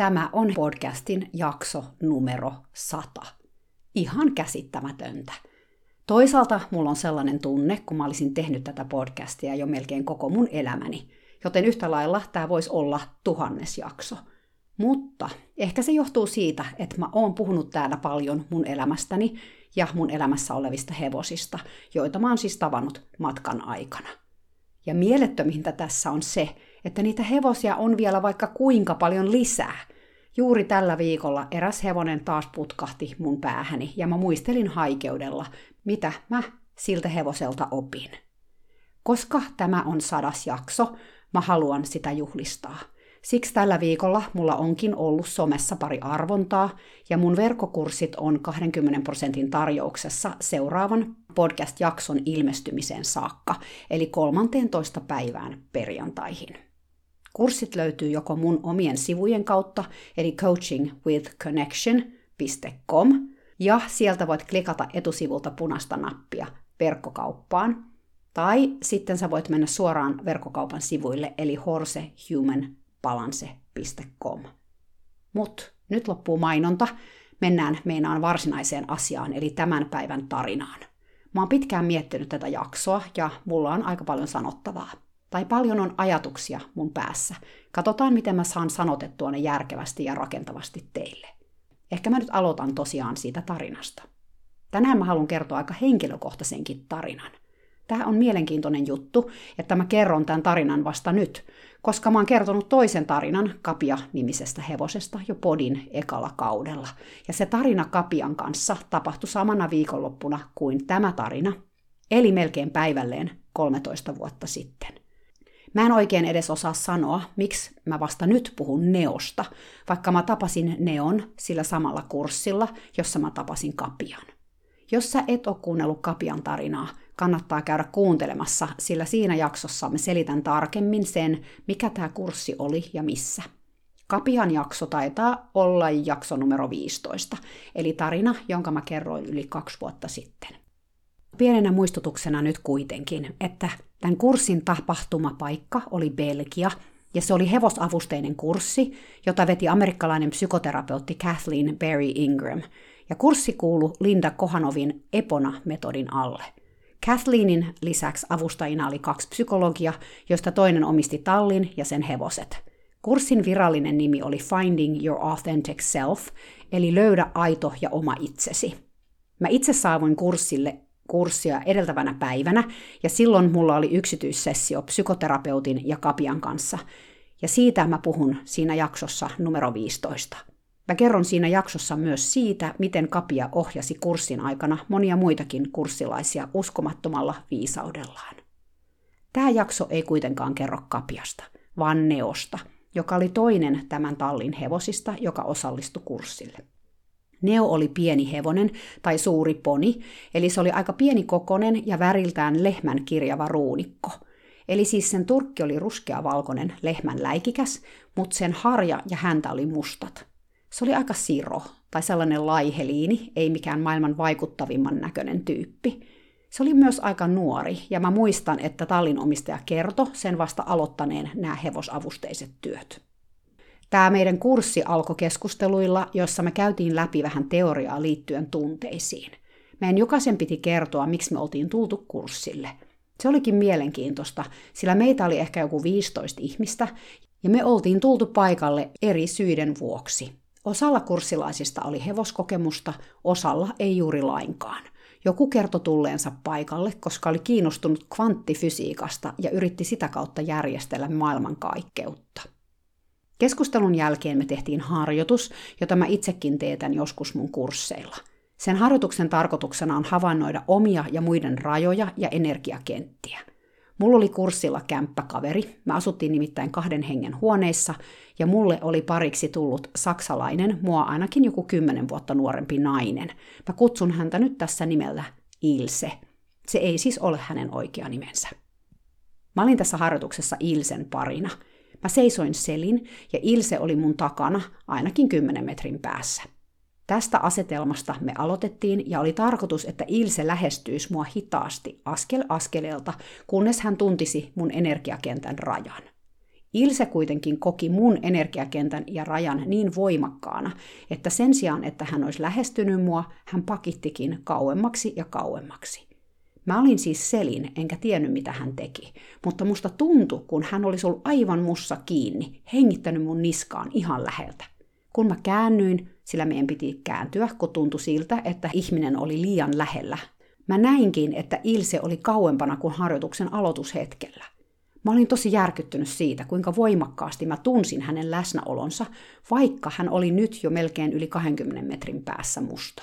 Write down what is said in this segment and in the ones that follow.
Tämä on podcastin jakso numero 100. Ihan käsittämätöntä. Toisaalta mulla on sellainen tunne, kun mä olisin tehnyt tätä podcastia jo melkein koko mun elämäni, joten yhtä lailla tämä voisi olla tuhannes jakso. Mutta ehkä se johtuu siitä, että mä oon puhunut täällä paljon mun elämästäni ja mun elämässä olevista hevosista, joita mä oon siis tavannut matkan aikana. Ja mielettömintä tässä on se, että niitä hevosia on vielä vaikka kuinka paljon lisää. Juuri tällä viikolla eräs hevonen taas putkahti mun päähäni ja mä muistelin haikeudella, mitä mä siltä hevoselta opin. Koska tämä on sadas jakso, mä haluan sitä juhlistaa. Siksi tällä viikolla mulla onkin ollut somessa pari arvontaa ja mun verkkokurssit on 20 prosentin tarjouksessa seuraavan podcast-jakson ilmestymiseen saakka, eli 13. päivään perjantaihin. Kurssit löytyy joko mun omien sivujen kautta, eli coachingwithconnection.com, ja sieltä voit klikata etusivulta punaista nappia verkkokauppaan, tai sitten sä voit mennä suoraan verkkokaupan sivuille, eli horsehumanbalance.com. Mut nyt loppuu mainonta, mennään meinaan varsinaiseen asiaan, eli tämän päivän tarinaan. Mä oon pitkään miettinyt tätä jaksoa ja mulla on aika paljon sanottavaa tai paljon on ajatuksia mun päässä. Katsotaan, miten mä saan sanotettua ne järkevästi ja rakentavasti teille. Ehkä mä nyt aloitan tosiaan siitä tarinasta. Tänään mä haluan kertoa aika henkilökohtaisenkin tarinan. Tämä on mielenkiintoinen juttu, että mä kerron tämän tarinan vasta nyt, koska mä oon kertonut toisen tarinan Kapia-nimisestä hevosesta jo podin ekalla kaudella. Ja se tarina Kapian kanssa tapahtui samana viikonloppuna kuin tämä tarina, eli melkein päivälleen 13 vuotta sitten. Mä en oikein edes osaa sanoa, miksi mä vasta nyt puhun Neosta, vaikka mä tapasin Neon sillä samalla kurssilla, jossa mä tapasin Kapian. Jos sä et ole kuunnellut Kapian tarinaa, kannattaa käydä kuuntelemassa, sillä siinä jaksossa mä selitän tarkemmin sen, mikä tämä kurssi oli ja missä. Kapian jakso taitaa olla jakso numero 15, eli tarina, jonka mä kerroin yli kaksi vuotta sitten. Pienenä muistutuksena nyt kuitenkin, että Tämän kurssin tapahtumapaikka oli Belgia, ja se oli hevosavusteinen kurssi, jota veti amerikkalainen psykoterapeutti Kathleen Barry Ingram. Ja kurssi kuului Linda Kohanovin Epona-metodin alle. Kathleenin lisäksi avustajina oli kaksi psykologia, joista toinen omisti tallin ja sen hevoset. Kurssin virallinen nimi oli Finding Your Authentic Self, eli löydä aito ja oma itsesi. Mä itse saavuin kurssille kurssia edeltävänä päivänä, ja silloin mulla oli yksityissessio psykoterapeutin ja Kapian kanssa. Ja siitä mä puhun siinä jaksossa numero 15. Mä kerron siinä jaksossa myös siitä, miten Kapia ohjasi kurssin aikana monia muitakin kurssilaisia uskomattomalla viisaudellaan. Tämä jakso ei kuitenkaan kerro Kapiasta, vaan Neosta, joka oli toinen tämän tallin hevosista, joka osallistui kurssille. Neo oli pieni hevonen tai suuri poni, eli se oli aika pieni kokonen ja väriltään lehmän kirjava ruunikko. Eli siis sen turkki oli ruskea-valkoinen lehmän läikikäs, mutta sen harja ja häntä oli mustat. Se oli aika siro, tai sellainen laiheliini, ei mikään maailman vaikuttavimman näköinen tyyppi. Se oli myös aika nuori, ja mä muistan, että tallin omistaja kertoi sen vasta aloittaneen nämä hevosavusteiset työt. Tämä meidän kurssi alkoi keskusteluilla, jossa me käytiin läpi vähän teoriaa liittyen tunteisiin. Meidän jokaisen piti kertoa, miksi me oltiin tultu kurssille. Se olikin mielenkiintoista, sillä meitä oli ehkä joku 15 ihmistä, ja me oltiin tultu paikalle eri syiden vuoksi. Osalla kurssilaisista oli hevoskokemusta, osalla ei juuri lainkaan. Joku kertoi tulleensa paikalle, koska oli kiinnostunut kvanttifysiikasta ja yritti sitä kautta järjestellä maailmankaikkeutta. Keskustelun jälkeen me tehtiin harjoitus, jota mä itsekin teetän joskus mun kursseilla. Sen harjoituksen tarkoituksena on havainnoida omia ja muiden rajoja ja energiakenttiä. Mulla oli kurssilla kämppäkaveri. Mä asuttiin nimittäin kahden hengen huoneissa, ja mulle oli pariksi tullut saksalainen, mua ainakin joku kymmenen vuotta nuorempi nainen. Mä kutsun häntä nyt tässä nimellä Ilse. Se ei siis ole hänen oikea nimensä. Mä olin tässä harjoituksessa Ilsen parina. Mä seisoin selin ja Ilse oli mun takana ainakin 10 metrin päässä. Tästä asetelmasta me aloitettiin ja oli tarkoitus, että Ilse lähestyisi mua hitaasti askel askeleelta, kunnes hän tuntisi mun energiakentän rajan. Ilse kuitenkin koki mun energiakentän ja rajan niin voimakkaana, että sen sijaan, että hän olisi lähestynyt mua, hän pakittikin kauemmaksi ja kauemmaksi. Mä olin siis selin, enkä tiennyt mitä hän teki, mutta musta tuntui, kun hän olisi ollut aivan mussa kiinni, hengittänyt mun niskaan ihan läheltä. Kun mä käännyin, sillä meidän piti kääntyä, kun tuntui siltä, että ihminen oli liian lähellä. Mä näinkin, että Ilse oli kauempana kuin harjoituksen aloitushetkellä. Mä olin tosi järkyttynyt siitä, kuinka voimakkaasti mä tunsin hänen läsnäolonsa, vaikka hän oli nyt jo melkein yli 20 metrin päässä musta.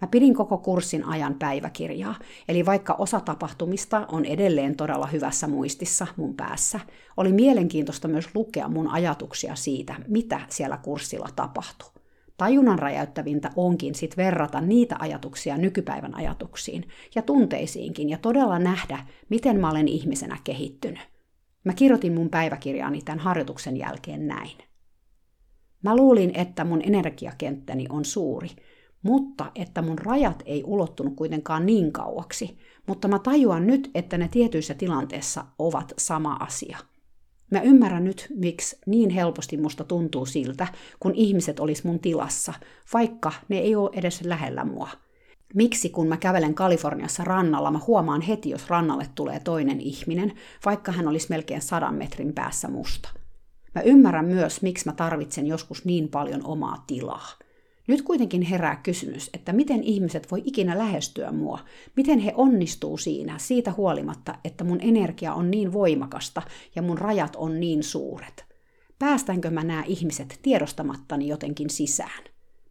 Mä pidin koko kurssin ajan päiväkirjaa, eli vaikka osa tapahtumista on edelleen todella hyvässä muistissa mun päässä, oli mielenkiintoista myös lukea mun ajatuksia siitä, mitä siellä kurssilla tapahtui. Tajunnan räjäyttävintä onkin sit verrata niitä ajatuksia nykypäivän ajatuksiin ja tunteisiinkin ja todella nähdä, miten mä olen ihmisenä kehittynyt. Mä kirjoitin mun päiväkirjaani tämän harjoituksen jälkeen näin. Mä luulin, että mun energiakenttäni on suuri, mutta että mun rajat ei ulottunut kuitenkaan niin kauaksi, mutta mä tajuan nyt, että ne tietyissä tilanteissa ovat sama asia. Mä ymmärrän nyt, miksi niin helposti musta tuntuu siltä, kun ihmiset olis mun tilassa, vaikka ne ei ole edes lähellä mua. Miksi kun mä kävelen Kaliforniassa rannalla, mä huomaan heti, jos rannalle tulee toinen ihminen, vaikka hän olisi melkein sadan metrin päässä musta. Mä ymmärrän myös, miksi mä tarvitsen joskus niin paljon omaa tilaa. Nyt kuitenkin herää kysymys, että miten ihmiset voi ikinä lähestyä mua, miten he onnistuu siinä siitä huolimatta, että mun energia on niin voimakasta ja mun rajat on niin suuret. Päästänkö mä nämä ihmiset tiedostamattani jotenkin sisään?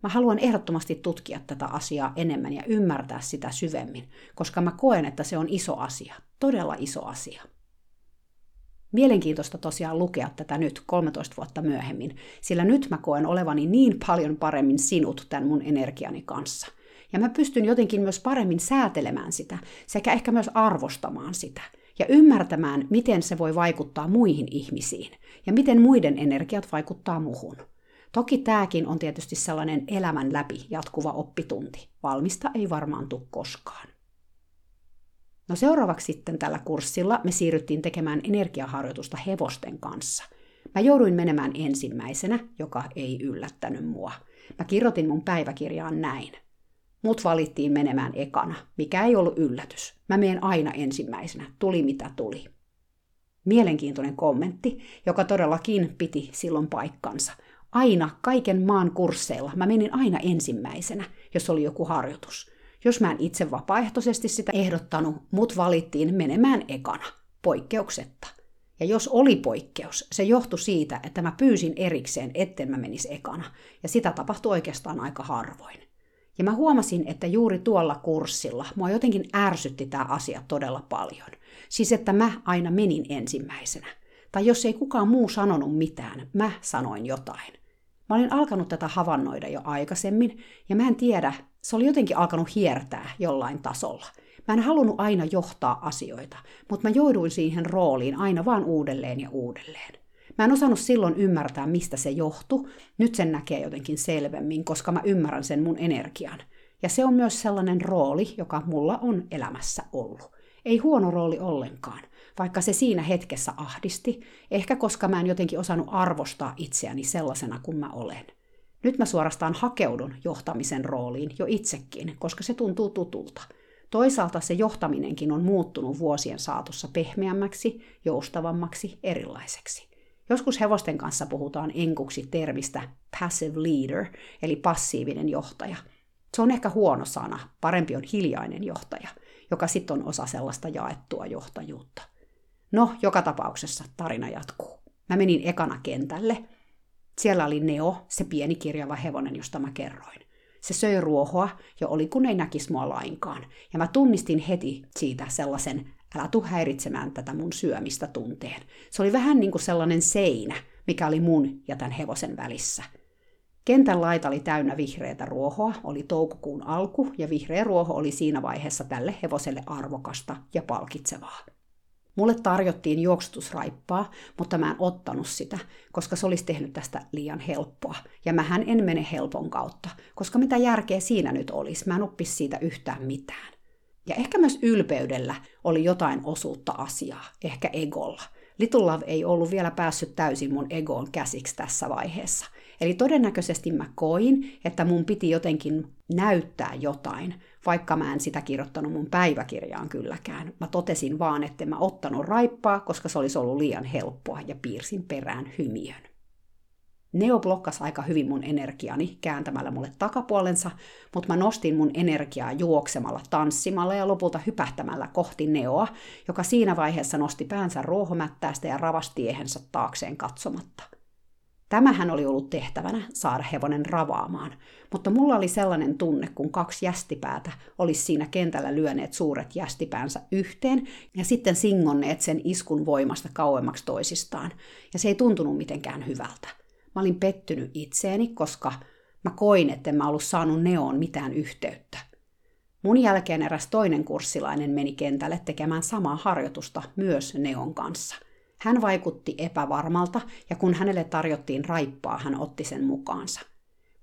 Mä haluan ehdottomasti tutkia tätä asiaa enemmän ja ymmärtää sitä syvemmin, koska mä koen, että se on iso asia, todella iso asia. Mielenkiintoista tosiaan lukea tätä nyt 13 vuotta myöhemmin, sillä nyt mä koen olevani niin paljon paremmin sinut tämän mun energiani kanssa. Ja mä pystyn jotenkin myös paremmin säätelemään sitä, sekä ehkä myös arvostamaan sitä. Ja ymmärtämään, miten se voi vaikuttaa muihin ihmisiin, ja miten muiden energiat vaikuttaa muhun. Toki tämäkin on tietysti sellainen elämän läpi jatkuva oppitunti. Valmista ei varmaan tule koskaan. No seuraavaksi sitten tällä kurssilla me siirryttiin tekemään energiaharjoitusta hevosten kanssa. Mä jouduin menemään ensimmäisenä, joka ei yllättänyt mua. Mä kirjoitin mun päiväkirjaan näin. Mut valittiin menemään ekana, mikä ei ollut yllätys. Mä menen aina ensimmäisenä, tuli mitä tuli. Mielenkiintoinen kommentti, joka todellakin piti silloin paikkansa. Aina, kaiken maan kursseilla, mä menin aina ensimmäisenä, jos oli joku harjoitus. Jos mä en itse vapaaehtoisesti sitä ehdottanut, mut valittiin menemään ekana, poikkeuksetta. Ja jos oli poikkeus, se johtui siitä, että mä pyysin erikseen, etten mä menisi ekana. Ja sitä tapahtui oikeastaan aika harvoin. Ja mä huomasin, että juuri tuolla kurssilla mua jotenkin ärsytti tämä asia todella paljon. Siis että mä aina menin ensimmäisenä. Tai jos ei kukaan muu sanonut mitään, mä sanoin jotain. Mä olin alkanut tätä havainnoida jo aikaisemmin, ja mä en tiedä, se oli jotenkin alkanut hiertää jollain tasolla. Mä en halunnut aina johtaa asioita, mutta mä jouduin siihen rooliin aina vaan uudelleen ja uudelleen. Mä en osannut silloin ymmärtää, mistä se johtui. Nyt sen näkee jotenkin selvemmin, koska mä ymmärrän sen mun energian. Ja se on myös sellainen rooli, joka mulla on elämässä ollut. Ei huono rooli ollenkaan, vaikka se siinä hetkessä ahdisti, ehkä koska mä en jotenkin osannut arvostaa itseäni sellaisena kuin mä olen. Nyt mä suorastaan hakeudun johtamisen rooliin jo itsekin, koska se tuntuu tutulta. Toisaalta se johtaminenkin on muuttunut vuosien saatossa pehmeämmäksi, joustavammaksi, erilaiseksi. Joskus hevosten kanssa puhutaan enkuksi termistä passive leader, eli passiivinen johtaja. Se on ehkä huono sana, parempi on hiljainen johtaja, joka sitten on osa sellaista jaettua johtajuutta. No, joka tapauksessa tarina jatkuu. Mä menin ekana kentälle, siellä oli Neo, se pieni kirjava hevonen, josta mä kerroin. Se söi ruohoa jo oli kun ei näkisi mua lainkaan. Ja mä tunnistin heti siitä sellaisen älä tuu häiritsemään tätä mun syömistä tunteen. Se oli vähän niin kuin sellainen seinä, mikä oli mun ja tämän hevosen välissä. Kentän laita oli täynnä vihreätä ruohoa, oli toukokuun alku ja vihreä ruoho oli siinä vaiheessa tälle hevoselle arvokasta ja palkitsevaa. Mulle tarjottiin juoksutusraippaa, mutta mä en ottanut sitä, koska se olisi tehnyt tästä liian helppoa. Ja mähän en mene helpon kautta, koska mitä järkeä siinä nyt olisi, mä en oppisi siitä yhtään mitään. Ja ehkä myös ylpeydellä oli jotain osuutta asiaa, ehkä egolla. Little Love ei ollut vielä päässyt täysin mun egoon käsiksi tässä vaiheessa. Eli todennäköisesti mä koin, että mun piti jotenkin näyttää jotain, vaikka mä en sitä kirjoittanut mun päiväkirjaan kylläkään. Mä totesin vaan, että mä ottanut raippaa, koska se olisi ollut liian helppoa ja piirsin perään hymiön. Neo blokkas aika hyvin mun energiani kääntämällä mulle takapuolensa, mutta mä nostin mun energiaa juoksemalla, tanssimalla ja lopulta hypähtämällä kohti Neoa, joka siinä vaiheessa nosti päänsä ruohomättäästä ja ravastiehensä taakseen katsomatta – Tämähän oli ollut tehtävänä saada hevonen ravaamaan, mutta mulla oli sellainen tunne, kun kaksi jästipäätä olisi siinä kentällä lyöneet suuret jästipäänsä yhteen ja sitten singonneet sen iskun voimasta kauemmaksi toisistaan. Ja se ei tuntunut mitenkään hyvältä. Mä olin pettynyt itseeni, koska mä koin, että mä ollut saanut neoon mitään yhteyttä. Mun jälkeen eräs toinen kurssilainen meni kentälle tekemään samaa harjoitusta myös neon kanssa – hän vaikutti epävarmalta, ja kun hänelle tarjottiin raippaa, hän otti sen mukaansa.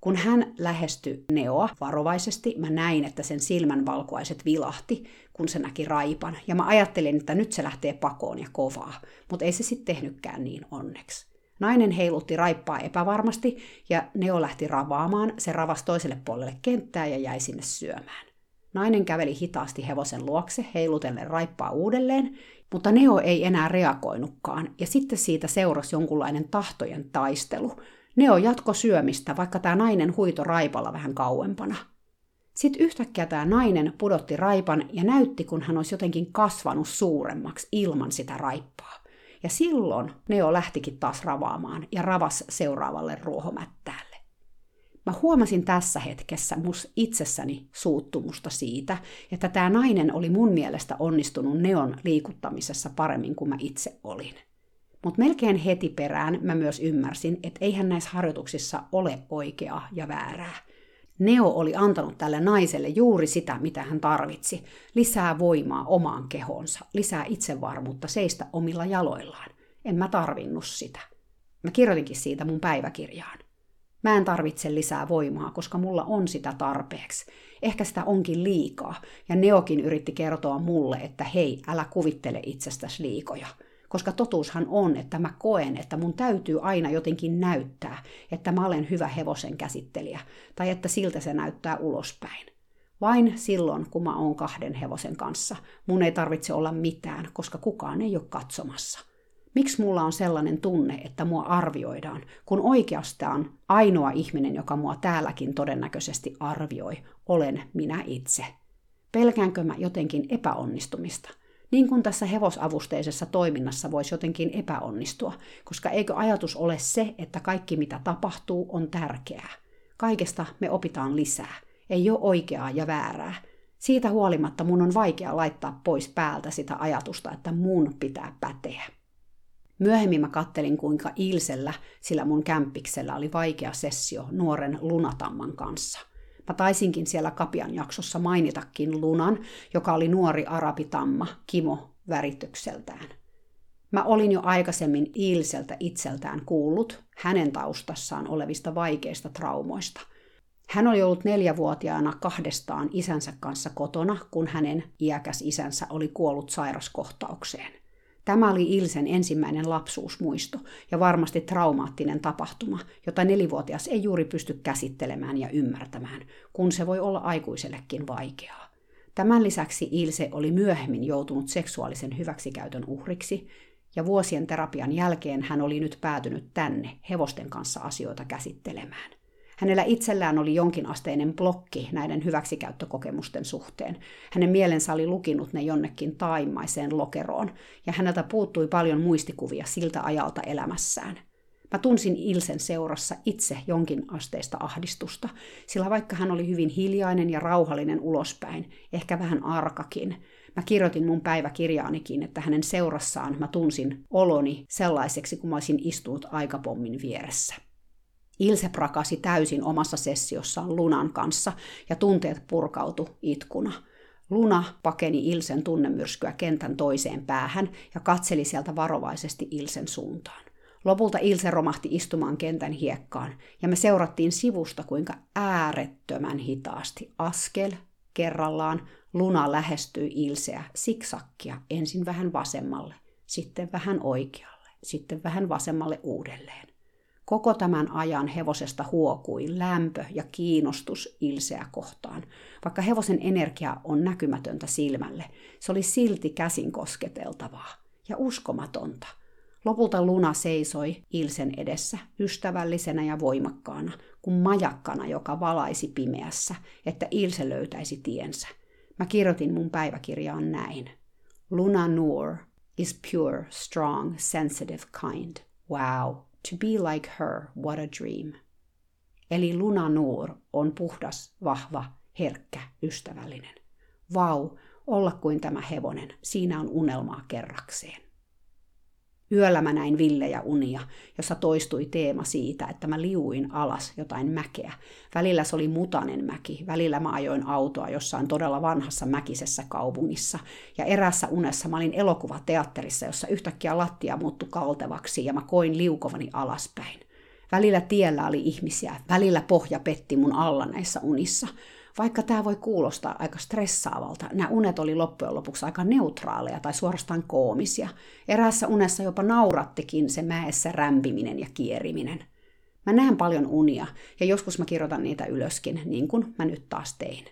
Kun hän lähestyi Neoa varovaisesti, mä näin, että sen silmän valkuaiset vilahti, kun se näki raipan, ja mä ajattelin, että nyt se lähtee pakoon ja kovaa, mutta ei se sitten tehnytkään niin onneksi. Nainen heilutti raippaa epävarmasti, ja Neo lähti ravaamaan, se ravasi toiselle puolelle kenttää ja jäi sinne syömään. Nainen käveli hitaasti hevosen luokse, heilutellen raippaa uudelleen, mutta Neo ei enää reagoinutkaan, ja sitten siitä seurasi jonkunlainen tahtojen taistelu. Neo jatko syömistä, vaikka tämä nainen huito raipalla vähän kauempana. Sitten yhtäkkiä tämä nainen pudotti raipan ja näytti, kun hän olisi jotenkin kasvanut suuremmaksi ilman sitä raippaa. Ja silloin Neo lähtikin taas ravaamaan ja ravas seuraavalle ruohomättäälle. Mä huomasin tässä hetkessä mus itsessäni suuttumusta siitä, että tämä nainen oli mun mielestä onnistunut neon liikuttamisessa paremmin kuin mä itse olin. Mutta melkein heti perään mä myös ymmärsin, että eihän näissä harjoituksissa ole oikeaa ja väärää. Neo oli antanut tälle naiselle juuri sitä, mitä hän tarvitsi. Lisää voimaa omaan kehonsa, lisää itsevarmuutta seistä omilla jaloillaan. En mä tarvinnut sitä. Mä kirjoitinkin siitä mun päiväkirjaan. Mä en tarvitse lisää voimaa, koska mulla on sitä tarpeeksi. Ehkä sitä onkin liikaa. Ja Neokin yritti kertoa mulle, että hei, älä kuvittele itsestäsi liikoja. Koska totuushan on, että mä koen, että mun täytyy aina jotenkin näyttää, että mä olen hyvä hevosen käsittelijä, tai että siltä se näyttää ulospäin. Vain silloin, kun mä oon kahden hevosen kanssa, mun ei tarvitse olla mitään, koska kukaan ei ole katsomassa. Miksi mulla on sellainen tunne, että mua arvioidaan, kun oikeastaan ainoa ihminen, joka mua täälläkin todennäköisesti arvioi, olen minä itse? Pelkäänkö mä jotenkin epäonnistumista? Niin kuin tässä hevosavusteisessa toiminnassa voisi jotenkin epäonnistua, koska eikö ajatus ole se, että kaikki mitä tapahtuu on tärkeää. Kaikesta me opitaan lisää. Ei ole oikeaa ja väärää. Siitä huolimatta mun on vaikea laittaa pois päältä sitä ajatusta, että mun pitää päteä. Myöhemmin mä kattelin, kuinka Ilsellä, sillä mun kämppiksellä oli vaikea sessio nuoren lunatamman kanssa. Mä taisinkin siellä Kapian jaksossa mainitakin Lunan, joka oli nuori arabitamma, Kimo väritykseltään. Mä olin jo aikaisemmin Ilseltä itseltään kuullut hänen taustassaan olevista vaikeista traumoista. Hän oli ollut neljävuotiaana kahdestaan isänsä kanssa kotona, kun hänen iäkäs isänsä oli kuollut sairaskohtaukseen – Tämä oli Ilsen ensimmäinen lapsuusmuisto ja varmasti traumaattinen tapahtuma, jota nelivuotias ei juuri pysty käsittelemään ja ymmärtämään, kun se voi olla aikuisellekin vaikeaa. Tämän lisäksi Ilse oli myöhemmin joutunut seksuaalisen hyväksikäytön uhriksi, ja vuosien terapian jälkeen hän oli nyt päätynyt tänne hevosten kanssa asioita käsittelemään. Hänellä itsellään oli jonkinasteinen blokki näiden hyväksikäyttökokemusten suhteen. Hänen mielensä oli lukinut ne jonnekin taimaiseen lokeroon, ja häneltä puuttui paljon muistikuvia siltä ajalta elämässään. Mä tunsin Ilsen seurassa itse jonkin asteista ahdistusta, sillä vaikka hän oli hyvin hiljainen ja rauhallinen ulospäin, ehkä vähän arkakin, Mä kirjoitin mun päiväkirjaanikin, että hänen seurassaan mä tunsin oloni sellaiseksi, kun mä olisin istunut aikapommin vieressä. Ilse prakasi täysin omassa sessiossaan Lunan kanssa ja tunteet purkautu itkuna. Luna pakeni Ilsen tunnemyrskyä kentän toiseen päähän ja katseli sieltä varovaisesti Ilsen suuntaan. Lopulta Ilse romahti istumaan kentän hiekkaan, ja me seurattiin sivusta, kuinka äärettömän hitaasti askel kerrallaan Luna lähestyi Ilseä siksakkia ensin vähän vasemmalle, sitten vähän oikealle, sitten vähän vasemmalle uudelleen. Koko tämän ajan hevosesta huokui lämpö ja kiinnostus Ilseä kohtaan. Vaikka hevosen energia on näkymätöntä silmälle, se oli silti käsin kosketeltavaa ja uskomatonta. Lopulta Luna seisoi Ilsen edessä ystävällisenä ja voimakkaana, kuin majakkana, joka valaisi pimeässä, että Ilse löytäisi tiensä. Mä kirjoitin mun päiväkirjaan näin. Luna Noor is pure, strong, sensitive kind. Wow, To be like her, what a dream. Eli Luna Noor on puhdas, vahva, herkkä, ystävällinen. Vau, olla kuin tämä hevonen, siinä on unelmaa kerrakseen. Yöllä mä näin villejä unia, jossa toistui teema siitä, että mä liuin alas jotain mäkeä. Välillä se oli mutanen mäki, välillä mä ajoin autoa jossain todella vanhassa mäkisessä kaupungissa. Ja erässä unessa mä olin elokuvateatterissa, jossa yhtäkkiä lattia muuttui kaltevaksi ja mä koin liukovani alaspäin. Välillä tiellä oli ihmisiä, välillä pohja petti mun alla näissä unissa. Vaikka tämä voi kuulostaa aika stressaavalta, nämä unet oli loppujen lopuksi aika neutraaleja tai suorastaan koomisia. Eräässä unessa jopa naurattikin se mäessä rämpiminen ja kieriminen. Mä näen paljon unia ja joskus mä kirjoitan niitä ylöskin, niin kuin mä nyt taas tein.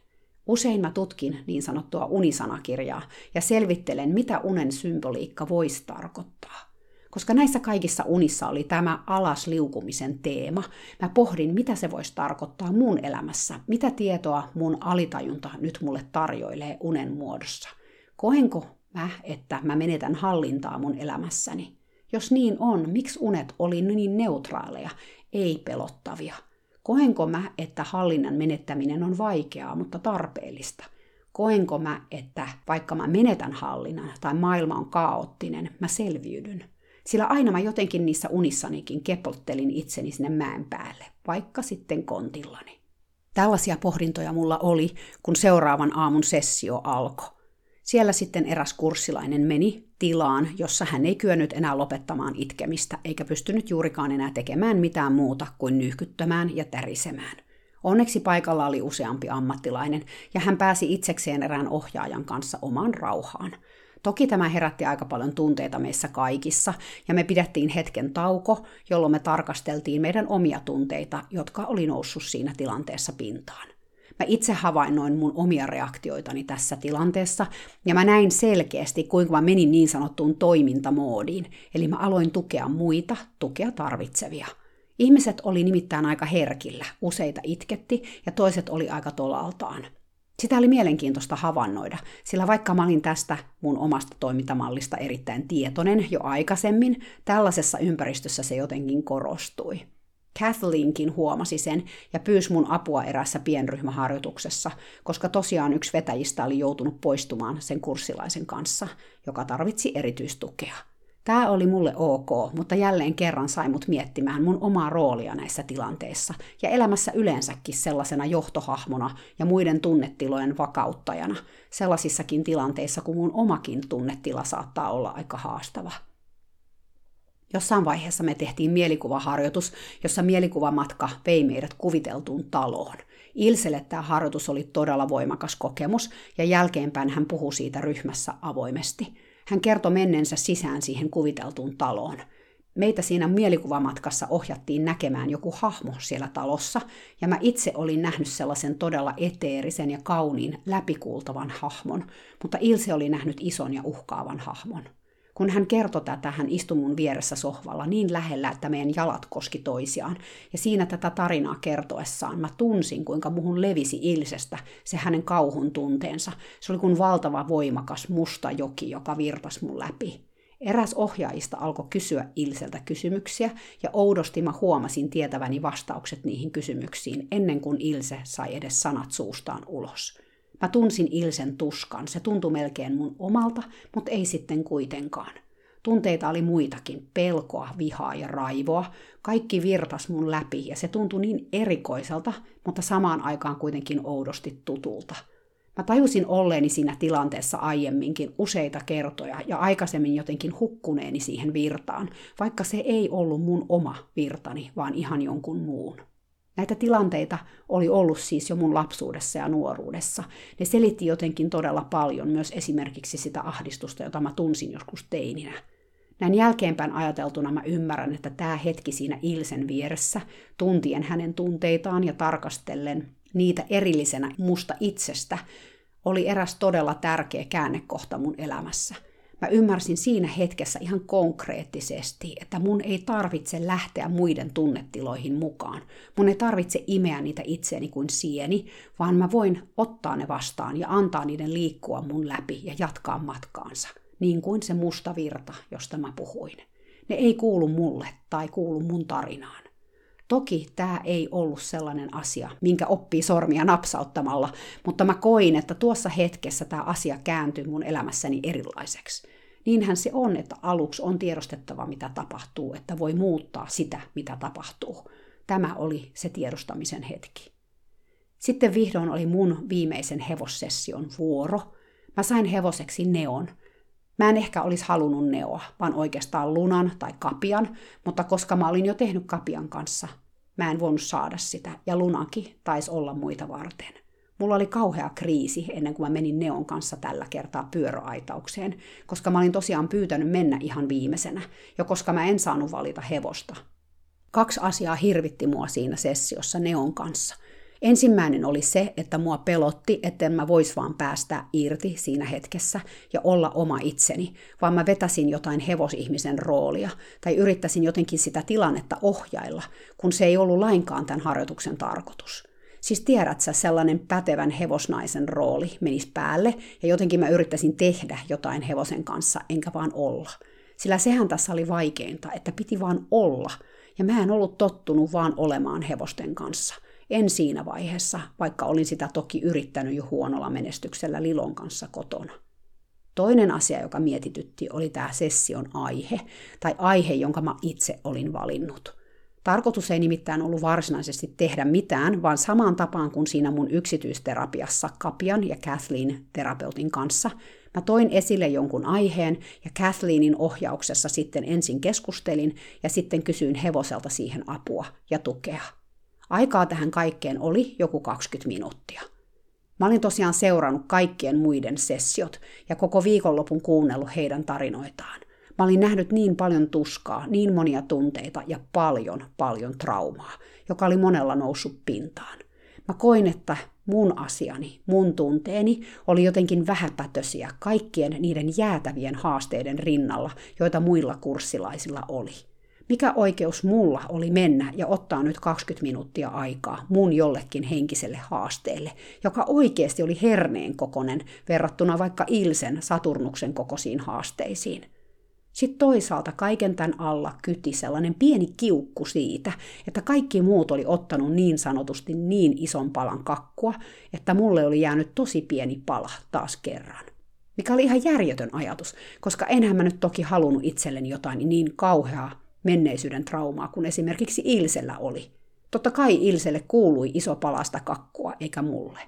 Usein mä tutkin niin sanottua unisanakirjaa ja selvittelen, mitä unen symboliikka voisi tarkoittaa koska näissä kaikissa unissa oli tämä alasliukumisen teema. Mä pohdin, mitä se voisi tarkoittaa mun elämässä, mitä tietoa mun alitajunta nyt mulle tarjoilee unen muodossa. Koenko mä, että mä menetän hallintaa mun elämässäni? Jos niin on, miksi unet oli niin neutraaleja, ei pelottavia? Koenko mä, että hallinnan menettäminen on vaikeaa, mutta tarpeellista? Koenko mä, että vaikka mä menetän hallinnan tai maailma on kaoottinen, mä selviydyn? Sillä aina mä jotenkin niissä unissanikin kepottelin itseni sinne mäen päälle, vaikka sitten kontillani. Tällaisia pohdintoja mulla oli, kun seuraavan aamun sessio alkoi. Siellä sitten eräs kurssilainen meni tilaan, jossa hän ei kyennyt enää lopettamaan itkemistä, eikä pystynyt juurikaan enää tekemään mitään muuta kuin nyhkyttämään ja tärisemään. Onneksi paikalla oli useampi ammattilainen, ja hän pääsi itsekseen erään ohjaajan kanssa omaan rauhaan – Toki tämä herätti aika paljon tunteita meissä kaikissa, ja me pidettiin hetken tauko, jolloin me tarkasteltiin meidän omia tunteita, jotka oli noussut siinä tilanteessa pintaan. Mä itse havainnoin mun omia reaktioitani tässä tilanteessa, ja mä näin selkeästi, kuinka mä menin niin sanottuun toimintamoodiin, eli mä aloin tukea muita, tukea tarvitsevia. Ihmiset oli nimittäin aika herkillä, useita itketti ja toiset oli aika tolaltaan. Sitä oli mielenkiintoista havainnoida, sillä vaikka mä olin tästä mun omasta toimintamallista erittäin tietoinen jo aikaisemmin, tällaisessa ympäristössä se jotenkin korostui. Kathleenkin huomasi sen ja pyysi mun apua erässä pienryhmäharjoituksessa, koska tosiaan yksi vetäjistä oli joutunut poistumaan sen kurssilaisen kanssa, joka tarvitsi erityistukea. Tämä oli mulle ok, mutta jälleen kerran sai mut miettimään mun omaa roolia näissä tilanteissa ja elämässä yleensäkin sellaisena johtohahmona ja muiden tunnetilojen vakauttajana, sellaisissakin tilanteissa, kun mun omakin tunnetila saattaa olla aika haastava. Jossain vaiheessa me tehtiin mielikuvaharjoitus, jossa mielikuvamatka vei meidät kuviteltuun taloon. Ilselle tämä harjoitus oli todella voimakas kokemus, ja jälkeenpäin hän puhui siitä ryhmässä avoimesti – hän kertoi mennensä sisään siihen kuviteltuun taloon. Meitä siinä mielikuvamatkassa ohjattiin näkemään joku hahmo siellä talossa, ja mä itse olin nähnyt sellaisen todella eteerisen ja kauniin läpikuultavan hahmon, mutta Ilse oli nähnyt ison ja uhkaavan hahmon. Kun hän kertoi tätä, hän istui mun vieressä sohvalla niin lähellä, että meidän jalat koski toisiaan. Ja siinä tätä tarinaa kertoessaan mä tunsin, kuinka muhun levisi Ilsestä se hänen kauhun tunteensa. Se oli kuin valtava voimakas musta joki, joka virtasi mun läpi. Eräs ohjaajista alkoi kysyä Ilseltä kysymyksiä, ja oudosti mä huomasin tietäväni vastaukset niihin kysymyksiin ennen kuin Ilse sai edes sanat suustaan ulos. Mä tunsin Ilsen tuskan, se tuntui melkein mun omalta, mutta ei sitten kuitenkaan. Tunteita oli muitakin, pelkoa, vihaa ja raivoa. Kaikki virtas mun läpi ja se tuntui niin erikoiselta, mutta samaan aikaan kuitenkin oudosti tutulta. Mä tajusin olleeni siinä tilanteessa aiemminkin useita kertoja ja aikaisemmin jotenkin hukkuneeni siihen virtaan, vaikka se ei ollut mun oma virtani, vaan ihan jonkun muun. Näitä tilanteita oli ollut siis jo mun lapsuudessa ja nuoruudessa. Ne selitti jotenkin todella paljon myös esimerkiksi sitä ahdistusta, jota mä tunsin joskus teininä. Näin jälkeenpäin ajateltuna mä ymmärrän, että tämä hetki siinä Ilsen vieressä, tuntien hänen tunteitaan ja tarkastellen niitä erillisenä musta itsestä, oli eräs todella tärkeä käännekohta mun elämässä – Mä ymmärsin siinä hetkessä ihan konkreettisesti, että mun ei tarvitse lähteä muiden tunnetiloihin mukaan. Mun ei tarvitse imeä niitä itseäni kuin sieni, vaan mä voin ottaa ne vastaan ja antaa niiden liikkua mun läpi ja jatkaa matkaansa, niin kuin se musta virta, josta mä puhuin. Ne ei kuulu mulle tai kuulu mun tarinaan. Toki tämä ei ollut sellainen asia, minkä oppii sormia napsauttamalla, mutta mä koin, että tuossa hetkessä tämä asia kääntyi mun elämässäni erilaiseksi. Niinhän se on, että aluksi on tiedostettava, mitä tapahtuu, että voi muuttaa sitä, mitä tapahtuu. Tämä oli se tiedostamisen hetki. Sitten vihdoin oli mun viimeisen hevossession vuoro. Mä sain hevoseksi neon. Mä en ehkä olisi halunnut neoa, vaan oikeastaan lunan tai kapian, mutta koska mä olin jo tehnyt kapian kanssa, mä en voinut saada sitä, ja lunaki taisi olla muita varten. Mulla oli kauhea kriisi ennen kuin mä menin Neon kanssa tällä kertaa pyöräaitaukseen, koska mä olin tosiaan pyytänyt mennä ihan viimeisenä, ja koska mä en saanut valita hevosta. Kaksi asiaa hirvitti mua siinä sessiossa Neon kanssa. Ensimmäinen oli se, että mua pelotti, etten mä vois vaan päästä irti siinä hetkessä ja olla oma itseni, vaan mä vetäsin jotain hevosihmisen roolia tai yrittäisin jotenkin sitä tilannetta ohjailla, kun se ei ollut lainkaan tämän harjoituksen tarkoitus. Siis tiedät sä, sellainen pätevän hevosnaisen rooli menisi päälle, ja jotenkin mä yrittäisin tehdä jotain hevosen kanssa, enkä vaan olla. Sillä sehän tässä oli vaikeinta, että piti vaan olla, ja mä en ollut tottunut vaan olemaan hevosten kanssa. En siinä vaiheessa, vaikka olin sitä toki yrittänyt jo huonolla menestyksellä Lilon kanssa kotona. Toinen asia, joka mietitytti, oli tämä session aihe, tai aihe, jonka mä itse olin valinnut – Tarkoitus ei nimittäin ollut varsinaisesti tehdä mitään, vaan samaan tapaan kuin siinä mun yksityisterapiassa Kapian ja Kathleen terapeutin kanssa, mä toin esille jonkun aiheen ja Kathleenin ohjauksessa sitten ensin keskustelin ja sitten kysyin hevoselta siihen apua ja tukea. Aikaa tähän kaikkeen oli joku 20 minuuttia. Mä olin tosiaan seurannut kaikkien muiden sessiot ja koko viikonlopun kuunnellut heidän tarinoitaan. Mä olin nähnyt niin paljon tuskaa, niin monia tunteita ja paljon, paljon traumaa, joka oli monella noussut pintaan. Mä koin, että mun asiani, mun tunteeni oli jotenkin vähäpätösiä kaikkien niiden jäätävien haasteiden rinnalla, joita muilla kurssilaisilla oli. Mikä oikeus mulla oli mennä ja ottaa nyt 20 minuuttia aikaa mun jollekin henkiselle haasteelle, joka oikeasti oli herneen kokonen verrattuna vaikka Ilsen Saturnuksen kokoisiin haasteisiin. Sitten toisaalta kaiken tämän alla kyti sellainen pieni kiukku siitä, että kaikki muut oli ottanut niin sanotusti niin ison palan kakkua, että mulle oli jäänyt tosi pieni pala taas kerran. Mikä oli ihan järjetön ajatus, koska enhän mä nyt toki halunnut itselleni jotain niin kauheaa menneisyyden traumaa kuin esimerkiksi Ilsellä oli. Totta kai Ilselle kuului iso palasta kakkua, eikä mulle.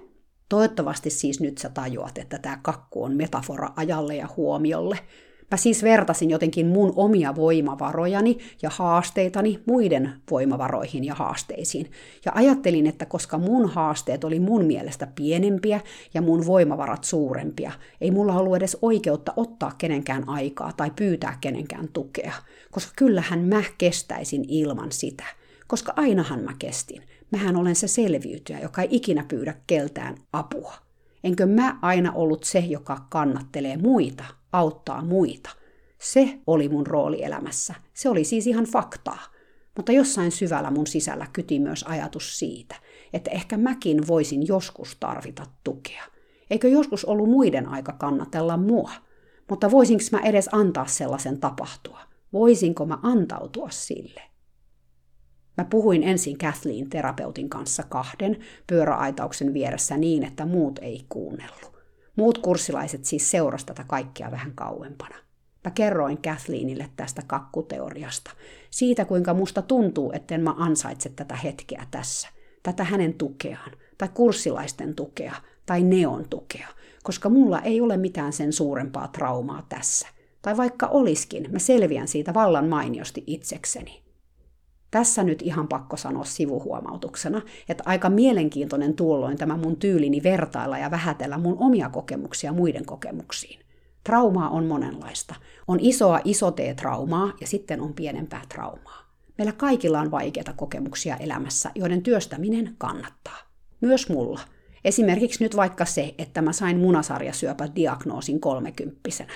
Toivottavasti siis nyt sä tajuat, että tämä kakku on metafora ajalle ja huomiolle – Mä siis vertasin jotenkin mun omia voimavarojani ja haasteitani muiden voimavaroihin ja haasteisiin. Ja ajattelin, että koska mun haasteet oli mun mielestä pienempiä ja mun voimavarat suurempia, ei mulla ollut edes oikeutta ottaa kenenkään aikaa tai pyytää kenenkään tukea. Koska kyllähän mä kestäisin ilman sitä. Koska ainahan mä kestin. Mähän olen se selviytyjä, joka ei ikinä pyydä keltään apua. Enkö mä aina ollut se, joka kannattelee muita, auttaa muita? Se oli mun rooli elämässä. Se oli siis ihan faktaa. Mutta jossain syvällä mun sisällä kyti myös ajatus siitä, että ehkä mäkin voisin joskus tarvita tukea. Eikö joskus ollut muiden aika kannatella mua? Mutta voisinko mä edes antaa sellaisen tapahtua? Voisinko mä antautua sille? Mä puhuin ensin Kathleen terapeutin kanssa kahden pyöräaitauksen vieressä niin, että muut ei kuunnellut. Muut kurssilaiset siis seurasivat tätä kaikkia vähän kauempana. Mä kerroin Kathleenille tästä kakkuteoriasta, siitä kuinka musta tuntuu, etten mä ansaitse tätä hetkeä tässä, tätä hänen tukeaan, tai kurssilaisten tukea, tai neon tukea, koska mulla ei ole mitään sen suurempaa traumaa tässä. Tai vaikka oliskin, mä selviän siitä vallan mainiosti itsekseni. Tässä nyt ihan pakko sanoa sivuhuomautuksena, että aika mielenkiintoinen tuolloin tämä mun tyylini vertailla ja vähätellä mun omia kokemuksia muiden kokemuksiin. Traumaa on monenlaista. On isoa isoteetraumaa ja sitten on pienempää traumaa. Meillä kaikilla on vaikeita kokemuksia elämässä, joiden työstäminen kannattaa. Myös mulla. Esimerkiksi nyt vaikka se, että mä sain munasarjasyöpädiagnoosin kolmekymppisenä.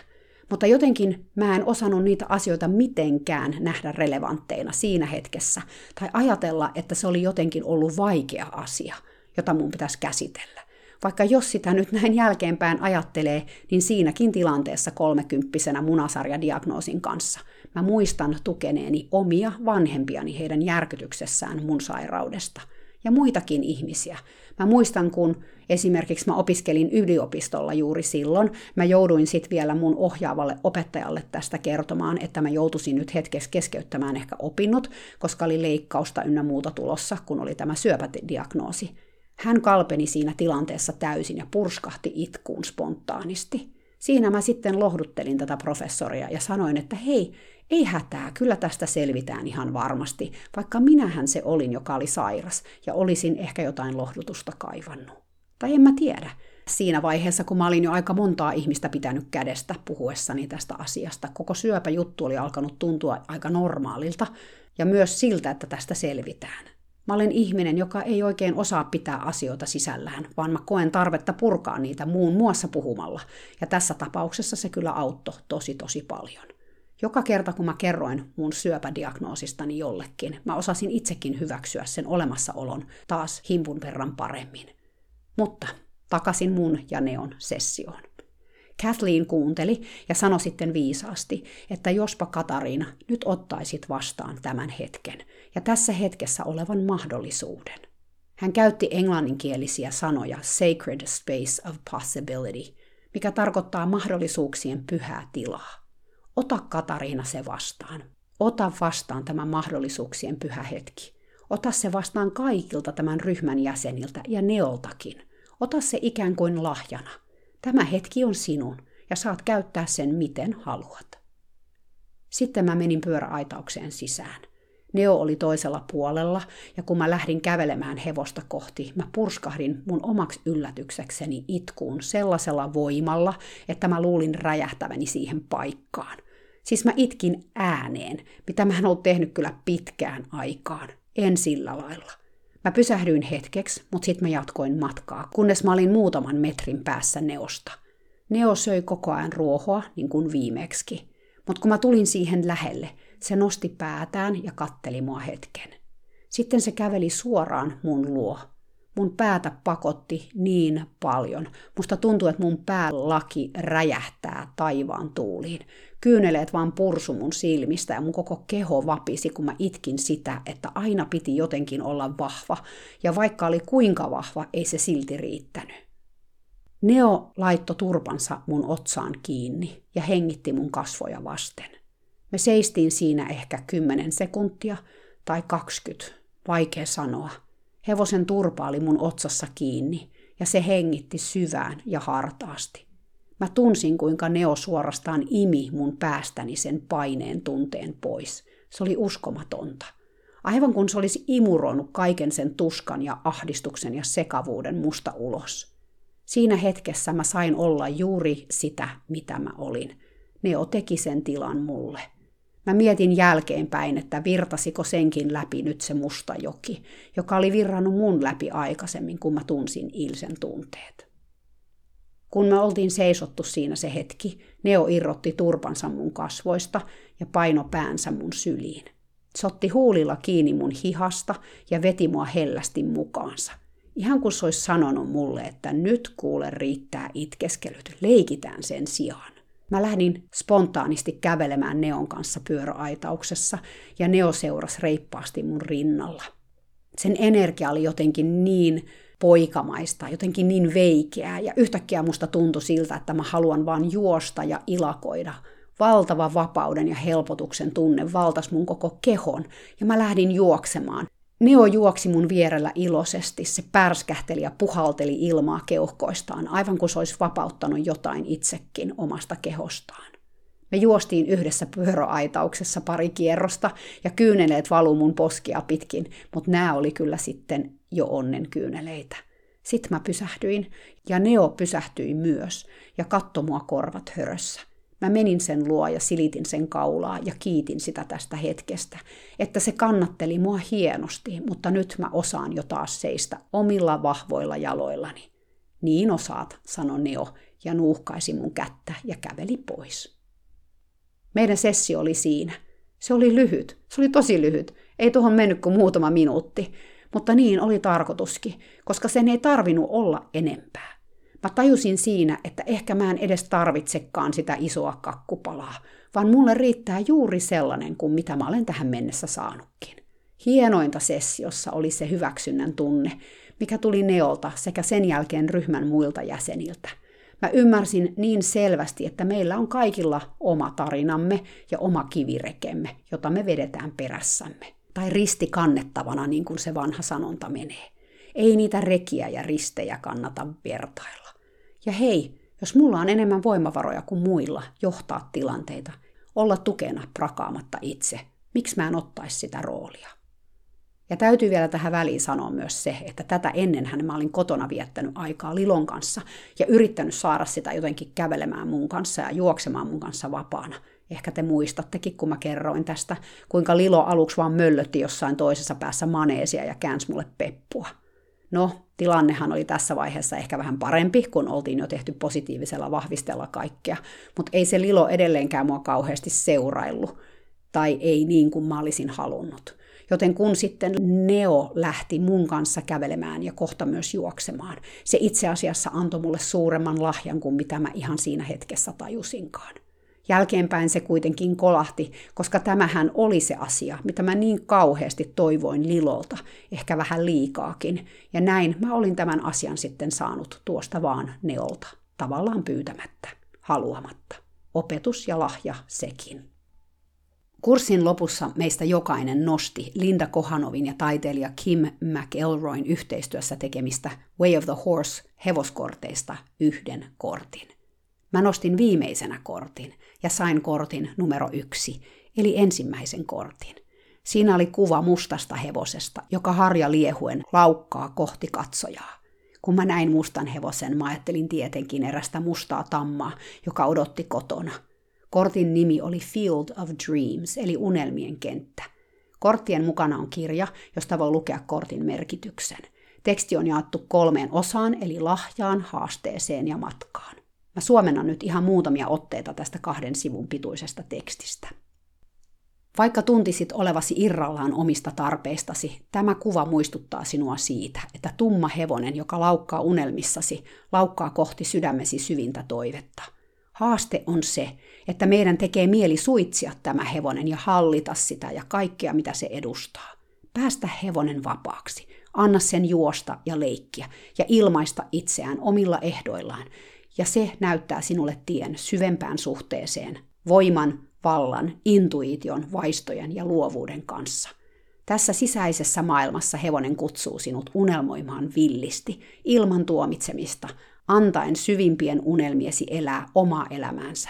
Mutta jotenkin mä en osannut niitä asioita mitenkään nähdä relevantteina siinä hetkessä, tai ajatella, että se oli jotenkin ollut vaikea asia, jota mun pitäisi käsitellä. Vaikka jos sitä nyt näin jälkeenpäin ajattelee, niin siinäkin tilanteessa kolmekymppisenä munasarjadiagnoosin kanssa mä muistan tukeneeni omia vanhempiani heidän järkytyksessään mun sairaudesta. Ja muitakin ihmisiä. Mä muistan, kun esimerkiksi mä opiskelin yliopistolla juuri silloin, mä jouduin sitten vielä mun ohjaavalle opettajalle tästä kertomaan, että mä joutuisin nyt hetkessä keskeyttämään ehkä opinnot, koska oli leikkausta ynnä muuta tulossa, kun oli tämä syöpädiagnoosi. Hän kalpeni siinä tilanteessa täysin ja purskahti itkuun spontaanisti. Siinä mä sitten lohduttelin tätä professoria ja sanoin, että hei, ei hätää, kyllä tästä selvitään ihan varmasti, vaikka minähän se olin, joka oli sairas, ja olisin ehkä jotain lohdutusta kaivannut. Tai en mä tiedä. Siinä vaiheessa, kun mä olin jo aika montaa ihmistä pitänyt kädestä puhuessani tästä asiasta, koko syöpäjuttu oli alkanut tuntua aika normaalilta, ja myös siltä, että tästä selvitään. Mä olen ihminen, joka ei oikein osaa pitää asioita sisällään, vaan mä koen tarvetta purkaa niitä muun muassa puhumalla. Ja tässä tapauksessa se kyllä auttoi tosi tosi paljon. Joka kerta kun mä kerroin mun syöpädiagnoosistani jollekin, mä osasin itsekin hyväksyä sen olemassaolon taas himpun verran paremmin. Mutta takaisin mun ja Neon sessioon. Kathleen kuunteli ja sanoi sitten viisaasti, että jospa Katariina nyt ottaisit vastaan tämän hetken ja tässä hetkessä olevan mahdollisuuden. Hän käytti englanninkielisiä sanoja sacred space of possibility, mikä tarkoittaa mahdollisuuksien pyhää tilaa. Ota Katariina se vastaan. Ota vastaan tämä mahdollisuuksien pyhä hetki. Ota se vastaan kaikilta tämän ryhmän jäseniltä ja neoltakin. Ota se ikään kuin lahjana. Tämä hetki on sinun ja saat käyttää sen miten haluat. Sitten mä menin pyöräaitaukseen sisään. Neo oli toisella puolella, ja kun mä lähdin kävelemään hevosta kohti, mä purskahdin mun omaksi yllätyksekseni itkuun sellaisella voimalla, että mä luulin räjähtäväni siihen paikkaan. Siis mä itkin ääneen, mitä mä en ollut tehnyt kyllä pitkään aikaan. En sillä lailla. Mä pysähdyin hetkeksi, mutta sitten mä jatkoin matkaa, kunnes mä olin muutaman metrin päässä Neosta. Neo söi koko ajan ruohoa, niin kuin viimeksi. Mutta kun mä tulin siihen lähelle, se nosti päätään ja katteli mua hetken. Sitten se käveli suoraan mun luo. Mun päätä pakotti niin paljon. Musta tuntuu, että mun päälaki räjähtää taivaan tuuliin. Kyyneleet vaan pursu mun silmistä ja mun koko keho vapisi, kun mä itkin sitä, että aina piti jotenkin olla vahva. Ja vaikka oli kuinka vahva, ei se silti riittänyt. Neo laitto turpansa mun otsaan kiinni ja hengitti mun kasvoja vasten. Me seistiin siinä ehkä 10 sekuntia tai 20, vaikea sanoa. Hevosen turpa oli mun otsassa kiinni ja se hengitti syvään ja hartaasti. Mä tunsin, kuinka Neo suorastaan imi mun päästäni sen paineen tunteen pois. Se oli uskomatonta. Aivan kun se olisi imuroinut kaiken sen tuskan ja ahdistuksen ja sekavuuden musta ulos. Siinä hetkessä mä sain olla juuri sitä, mitä mä olin. Neo teki sen tilan mulle. Mä mietin jälkeenpäin, että virtasiko senkin läpi nyt se musta joki, joka oli virrannut mun läpi aikaisemmin, kun mä tunsin Ilsen tunteet. Kun me oltiin seisottu siinä se hetki, Neo irrotti turpansa mun kasvoista ja paino päänsä mun syliin. Se otti huulilla kiinni mun hihasta ja veti mua hellästi mukaansa. Ihan kuin se olisi sanonut mulle, että nyt kuule riittää itkeskelyt, leikitään sen sijaan. Mä lähdin spontaanisti kävelemään Neon kanssa pyöräaitauksessa ja Neo seurasi reippaasti mun rinnalla. Sen energia oli jotenkin niin poikamaista, jotenkin niin veikeää ja yhtäkkiä musta tuntui siltä, että mä haluan vaan juosta ja ilakoida. Valtava vapauden ja helpotuksen tunne valtas mun koko kehon ja mä lähdin juoksemaan. Neo juoksi mun vierellä iloisesti, se pärskähteli ja puhalteli ilmaa keuhkoistaan, aivan kuin se olisi vapauttanut jotain itsekin omasta kehostaan. Me juostiin yhdessä pyöräaitauksessa pari kierrosta ja kyyneleet valuu mun poskia pitkin, mutta nämä oli kyllä sitten jo onnen kyyneleitä. Sitten mä pysähdyin ja Neo pysähtyi myös ja katto mua korvat hörössä. Mä menin sen luo ja silitin sen kaulaa ja kiitin sitä tästä hetkestä, että se kannatteli mua hienosti, mutta nyt mä osaan jo taas seistä omilla vahvoilla jaloillani. Niin osaat, sanoi Neo ja nuuhkaisi mun kättä ja käveli pois. Meidän sessio oli siinä. Se oli lyhyt. Se oli tosi lyhyt. Ei tuohon mennyt kuin muutama minuutti. Mutta niin oli tarkoituskin, koska sen ei tarvinnut olla enempää. Mä tajusin siinä, että ehkä mä en edes tarvitsekaan sitä isoa kakkupalaa, vaan mulle riittää juuri sellainen kuin mitä mä olen tähän mennessä saanutkin. Hienointa sessiossa oli se hyväksynnän tunne, mikä tuli Neolta sekä sen jälkeen ryhmän muilta jäseniltä. Mä ymmärsin niin selvästi, että meillä on kaikilla oma tarinamme ja oma kivirekemme, jota me vedetään perässämme. Tai risti kannettavana, niin kuin se vanha sanonta menee. Ei niitä rekiä ja ristejä kannata vertailla. Ja hei, jos mulla on enemmän voimavaroja kuin muilla johtaa tilanteita, olla tukena prakaamatta itse, miksi mä en ottaisi sitä roolia? Ja täytyy vielä tähän väliin sanoa myös se, että tätä ennenhän mä olin kotona viettänyt aikaa Lilon kanssa ja yrittänyt saada sitä jotenkin kävelemään mun kanssa ja juoksemaan mun kanssa vapaana. Ehkä te muistattekin, kun mä kerroin tästä, kuinka Lilo aluksi vaan möllötti jossain toisessa päässä maneesia ja käänsi mulle peppua. No, tilannehan oli tässä vaiheessa ehkä vähän parempi, kun oltiin jo tehty positiivisella vahvistella kaikkea, mutta ei se Lilo edelleenkään mua kauheasti seuraillut, tai ei niin kuin mä olisin halunnut. Joten kun sitten Neo lähti mun kanssa kävelemään ja kohta myös juoksemaan, se itse asiassa antoi mulle suuremman lahjan kuin mitä mä ihan siinä hetkessä tajusinkaan. Jälkeenpäin se kuitenkin kolahti, koska tämähän oli se asia, mitä mä niin kauheasti toivoin Lilolta, ehkä vähän liikaakin. Ja näin mä olin tämän asian sitten saanut tuosta vaan Neolta, tavallaan pyytämättä, haluamatta. Opetus ja lahja sekin. Kurssin lopussa meistä jokainen nosti Linda Kohanovin ja taiteilija Kim McElroyn yhteistyössä tekemistä Way of the Horse hevoskorteista yhden kortin. Mä nostin viimeisenä kortin ja sain kortin numero yksi, eli ensimmäisen kortin. Siinä oli kuva mustasta hevosesta, joka harja liehuen laukkaa kohti katsojaa. Kun mä näin mustan hevosen, mä ajattelin tietenkin erästä mustaa tammaa, joka odotti kotona – Kortin nimi oli Field of Dreams, eli unelmien kenttä. Korttien mukana on kirja, josta voi lukea kortin merkityksen. Teksti on jaettu kolmeen osaan, eli lahjaan, haasteeseen ja matkaan. Mä suomennan nyt ihan muutamia otteita tästä kahden sivun pituisesta tekstistä. Vaikka tuntisit olevasi irrallaan omista tarpeistasi, tämä kuva muistuttaa sinua siitä, että tumma hevonen, joka laukkaa unelmissasi, laukkaa kohti sydämesi syvintä toivetta – Haaste on se, että meidän tekee mieli suitsia tämä hevonen ja hallita sitä ja kaikkea, mitä se edustaa. Päästä hevonen vapaaksi, anna sen juosta ja leikkiä ja ilmaista itseään omilla ehdoillaan. Ja se näyttää sinulle tien syvempään suhteeseen, voiman, vallan, intuition, vaistojen ja luovuuden kanssa. Tässä sisäisessä maailmassa hevonen kutsuu sinut unelmoimaan villisti, ilman tuomitsemista, antaen syvimpien unelmiesi elää omaa elämäänsä.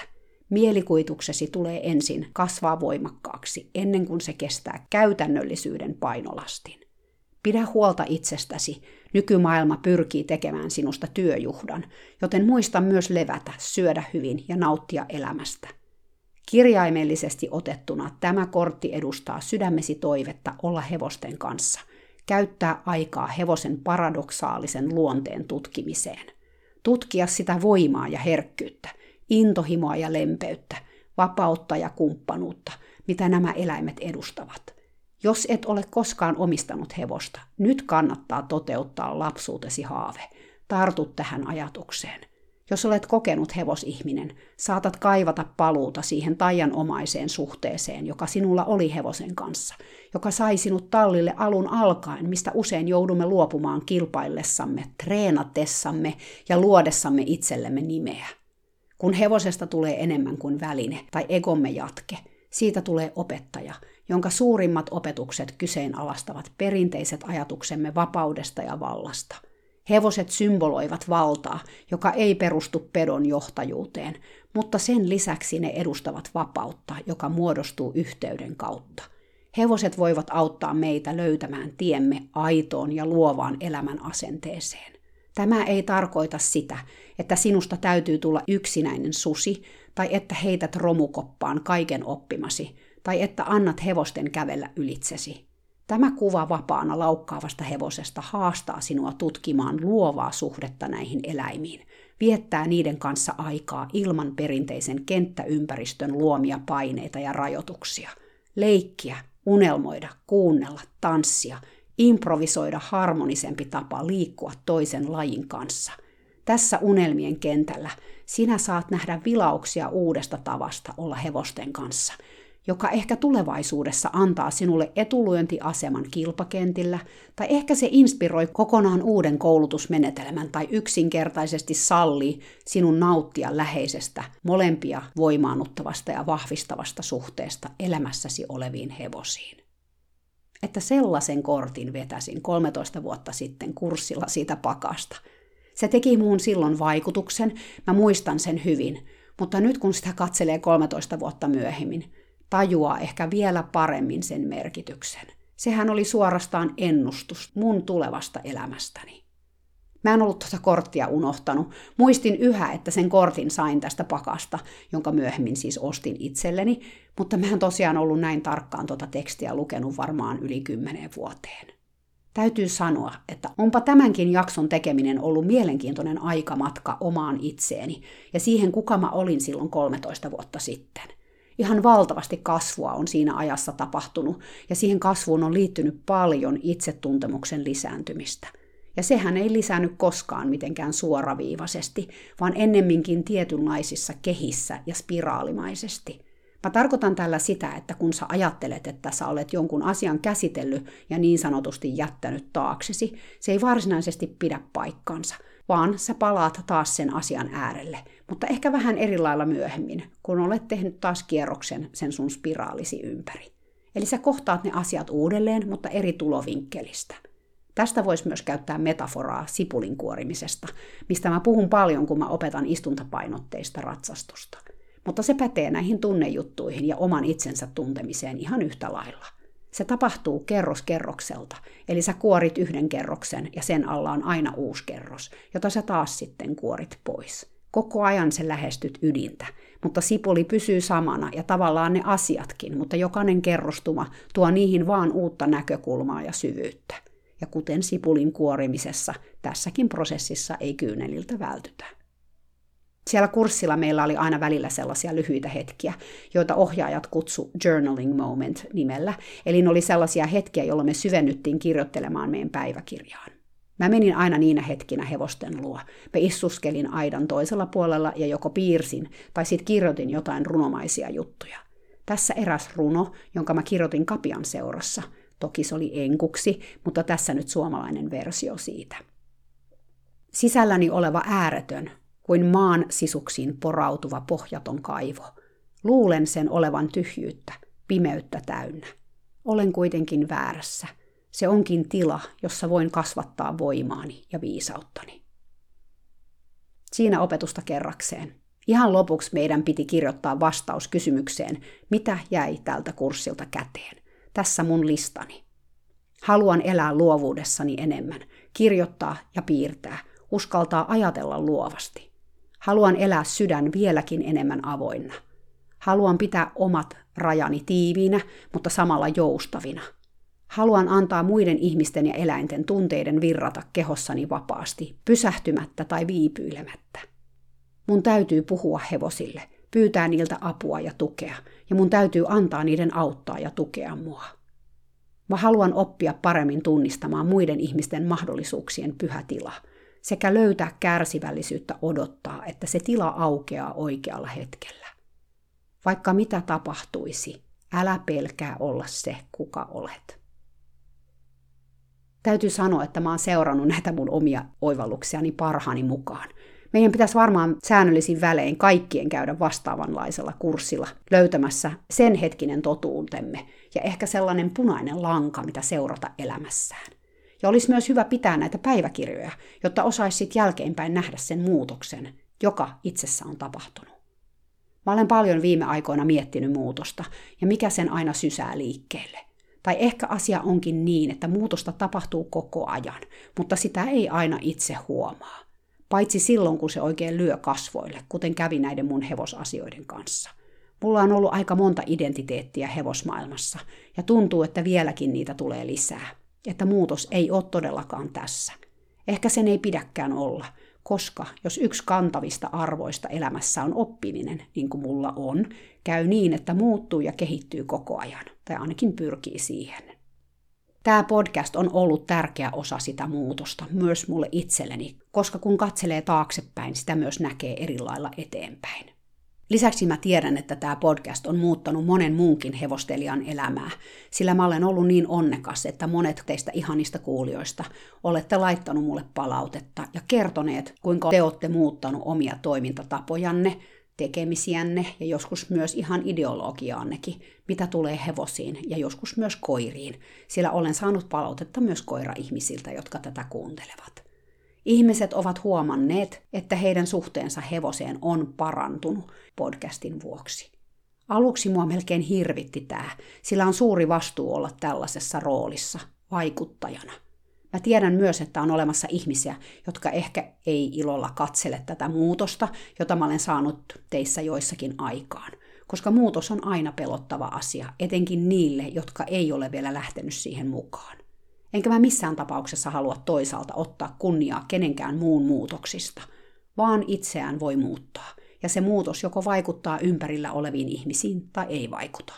Mielikuituksesi tulee ensin kasvaa voimakkaaksi ennen kuin se kestää käytännöllisyyden painolastin. Pidä huolta itsestäsi, nykymaailma pyrkii tekemään sinusta työjuhdan, joten muista myös levätä, syödä hyvin ja nauttia elämästä. Kirjaimellisesti otettuna tämä kortti edustaa sydämesi toivetta olla hevosten kanssa, käyttää aikaa hevosen paradoksaalisen luonteen tutkimiseen – tutkia sitä voimaa ja herkkyyttä, intohimoa ja lempeyttä, vapautta ja kumppanuutta, mitä nämä eläimet edustavat. Jos et ole koskaan omistanut hevosta, nyt kannattaa toteuttaa lapsuutesi haave. Tartu tähän ajatukseen. Jos olet kokenut hevosihminen, saatat kaivata paluuta siihen taianomaiseen suhteeseen, joka sinulla oli hevosen kanssa, joka sai sinut tallille alun alkaen, mistä usein joudumme luopumaan kilpaillessamme, treenatessamme ja luodessamme itsellemme nimeä. Kun hevosesta tulee enemmän kuin väline tai egomme jatke, siitä tulee opettaja, jonka suurimmat opetukset kyseenalaistavat perinteiset ajatuksemme vapaudesta ja vallasta – Hevoset symboloivat valtaa, joka ei perustu pedon johtajuuteen, mutta sen lisäksi ne edustavat vapautta, joka muodostuu yhteyden kautta. Hevoset voivat auttaa meitä löytämään tiemme aitoon ja luovaan elämän asenteeseen. Tämä ei tarkoita sitä, että sinusta täytyy tulla yksinäinen susi, tai että heität romukoppaan kaiken oppimasi, tai että annat hevosten kävellä ylitsesi. Tämä kuva vapaana laukkaavasta hevosesta haastaa sinua tutkimaan luovaa suhdetta näihin eläimiin, viettää niiden kanssa aikaa ilman perinteisen kenttäympäristön luomia paineita ja rajoituksia, leikkiä, unelmoida, kuunnella, tanssia, improvisoida harmonisempi tapa liikkua toisen lajin kanssa. Tässä unelmien kentällä sinä saat nähdä vilauksia uudesta tavasta olla hevosten kanssa – joka ehkä tulevaisuudessa antaa sinulle etulyöntiaseman kilpakentillä, tai ehkä se inspiroi kokonaan uuden koulutusmenetelmän tai yksinkertaisesti sallii sinun nauttia läheisestä, molempia voimaannuttavasta ja vahvistavasta suhteesta elämässäsi oleviin hevosiin. Että sellaisen kortin vetäsin 13 vuotta sitten kurssilla siitä pakasta. Se teki muun silloin vaikutuksen, mä muistan sen hyvin, mutta nyt kun sitä katselee 13 vuotta myöhemmin, tajuaa ehkä vielä paremmin sen merkityksen. Sehän oli suorastaan ennustus mun tulevasta elämästäni. Mä en ollut tuota korttia unohtanut. Muistin yhä, että sen kortin sain tästä pakasta, jonka myöhemmin siis ostin itselleni, mutta mä en tosiaan ollut näin tarkkaan tuota tekstiä lukenut varmaan yli kymmeneen vuoteen. Täytyy sanoa, että onpa tämänkin jakson tekeminen ollut mielenkiintoinen aikamatka omaan itseeni ja siihen, kuka mä olin silloin 13 vuotta sitten – ihan valtavasti kasvua on siinä ajassa tapahtunut, ja siihen kasvuun on liittynyt paljon itsetuntemuksen lisääntymistä. Ja sehän ei lisännyt koskaan mitenkään suoraviivaisesti, vaan ennemminkin tietynlaisissa kehissä ja spiraalimaisesti. Mä tarkoitan tällä sitä, että kun sä ajattelet, että sä olet jonkun asian käsitellyt ja niin sanotusti jättänyt taaksesi, se ei varsinaisesti pidä paikkansa – vaan sä palaat taas sen asian äärelle, mutta ehkä vähän eri lailla myöhemmin, kun olet tehnyt taas kierroksen sen sun spiraalisi ympäri. Eli sä kohtaat ne asiat uudelleen, mutta eri tulovinkkelistä. Tästä voisi myös käyttää metaforaa sipulin kuorimisesta, mistä mä puhun paljon, kun mä opetan istuntapainotteista ratsastusta. Mutta se pätee näihin tunnejuttuihin ja oman itsensä tuntemiseen ihan yhtä lailla – se tapahtuu kerros kerrokselta, eli sä kuorit yhden kerroksen ja sen alla on aina uusi kerros, jota sä taas sitten kuorit pois. Koko ajan se lähestyt ydintä, mutta sipuli pysyy samana ja tavallaan ne asiatkin, mutta jokainen kerrostuma tuo niihin vaan uutta näkökulmaa ja syvyyttä. Ja kuten sipulin kuorimisessa, tässäkin prosessissa ei kyyneliltä vältytä. Siellä kurssilla meillä oli aina välillä sellaisia lyhyitä hetkiä, joita ohjaajat kutsu journaling moment nimellä. Eli ne oli sellaisia hetkiä, jolloin me syvennyttiin kirjoittelemaan meidän päiväkirjaan. Mä menin aina niinä hetkinä hevosten luo. Mä issuskelin aidan toisella puolella ja joko piirsin tai sitten kirjoitin jotain runomaisia juttuja. Tässä eräs runo, jonka mä kirjoitin Kapian seurassa. Toki se oli enkuksi, mutta tässä nyt suomalainen versio siitä. Sisälläni oleva ääretön, kuin maan sisuksiin porautuva pohjaton kaivo. Luulen sen olevan tyhjyyttä, pimeyttä täynnä. Olen kuitenkin väärässä. Se onkin tila, jossa voin kasvattaa voimaani ja viisauttani. Siinä opetusta kerrakseen. Ihan lopuksi meidän piti kirjoittaa vastaus kysymykseen, mitä jäi tältä kurssilta käteen. Tässä mun listani. Haluan elää luovuudessani enemmän, kirjoittaa ja piirtää, uskaltaa ajatella luovasti. Haluan elää sydän vieläkin enemmän avoinna. Haluan pitää omat rajani tiiviinä, mutta samalla joustavina. Haluan antaa muiden ihmisten ja eläinten tunteiden virrata kehossani vapaasti, pysähtymättä tai viipyilemättä. Mun täytyy puhua hevosille, pyytää niiltä apua ja tukea, ja mun täytyy antaa niiden auttaa ja tukea mua. Mä haluan oppia paremmin tunnistamaan muiden ihmisten mahdollisuuksien pyhä tila – sekä löytää kärsivällisyyttä odottaa, että se tila aukeaa oikealla hetkellä. Vaikka mitä tapahtuisi, älä pelkää olla se, kuka olet. Täytyy sanoa, että mä oon seurannut näitä mun omia oivalluksiani parhaani mukaan. Meidän pitäisi varmaan säännöllisin välein kaikkien käydä vastaavanlaisella kurssilla löytämässä sen hetkinen totuutemme ja ehkä sellainen punainen lanka, mitä seurata elämässään. Ja olisi myös hyvä pitää näitä päiväkirjoja, jotta osaisit jälkeenpäin nähdä sen muutoksen, joka itsessä on tapahtunut. Mä olen paljon viime aikoina miettinyt muutosta ja mikä sen aina sysää liikkeelle. Tai ehkä asia onkin niin, että muutosta tapahtuu koko ajan, mutta sitä ei aina itse huomaa. Paitsi silloin, kun se oikein lyö kasvoille, kuten kävi näiden mun hevosasioiden kanssa. Mulla on ollut aika monta identiteettiä hevosmaailmassa, ja tuntuu, että vieläkin niitä tulee lisää. Että muutos ei ole todellakaan tässä. Ehkä sen ei pidäkään olla, koska jos yksi kantavista arvoista elämässä on oppiminen, niin kuin mulla on, käy niin, että muuttuu ja kehittyy koko ajan, tai ainakin pyrkii siihen. Tämä podcast on ollut tärkeä osa sitä muutosta, myös mulle itselleni, koska kun katselee taaksepäin, sitä myös näkee eri lailla eteenpäin. Lisäksi mä tiedän, että tämä podcast on muuttanut monen muunkin hevostelijan elämää, sillä mä olen ollut niin onnekas, että monet teistä ihanista kuulijoista olette laittanut mulle palautetta ja kertoneet, kuinka te olette muuttanut omia toimintatapojanne, tekemisiänne ja joskus myös ihan ideologiaannekin, mitä tulee hevosiin ja joskus myös koiriin, sillä olen saanut palautetta myös koira-ihmisiltä, jotka tätä kuuntelevat. Ihmiset ovat huomanneet, että heidän suhteensa hevoseen on parantunut podcastin vuoksi. Aluksi mua melkein hirvitti tämä, sillä on suuri vastuu olla tällaisessa roolissa, vaikuttajana. Mä tiedän myös, että on olemassa ihmisiä, jotka ehkä ei ilolla katsele tätä muutosta, jota mä olen saanut teissä joissakin aikaan. Koska muutos on aina pelottava asia, etenkin niille, jotka ei ole vielä lähtenyt siihen mukaan. Enkä mä missään tapauksessa halua toisaalta ottaa kunniaa kenenkään muun muutoksista, vaan itseään voi muuttaa, ja se muutos joko vaikuttaa ympärillä oleviin ihmisiin tai ei vaikuta.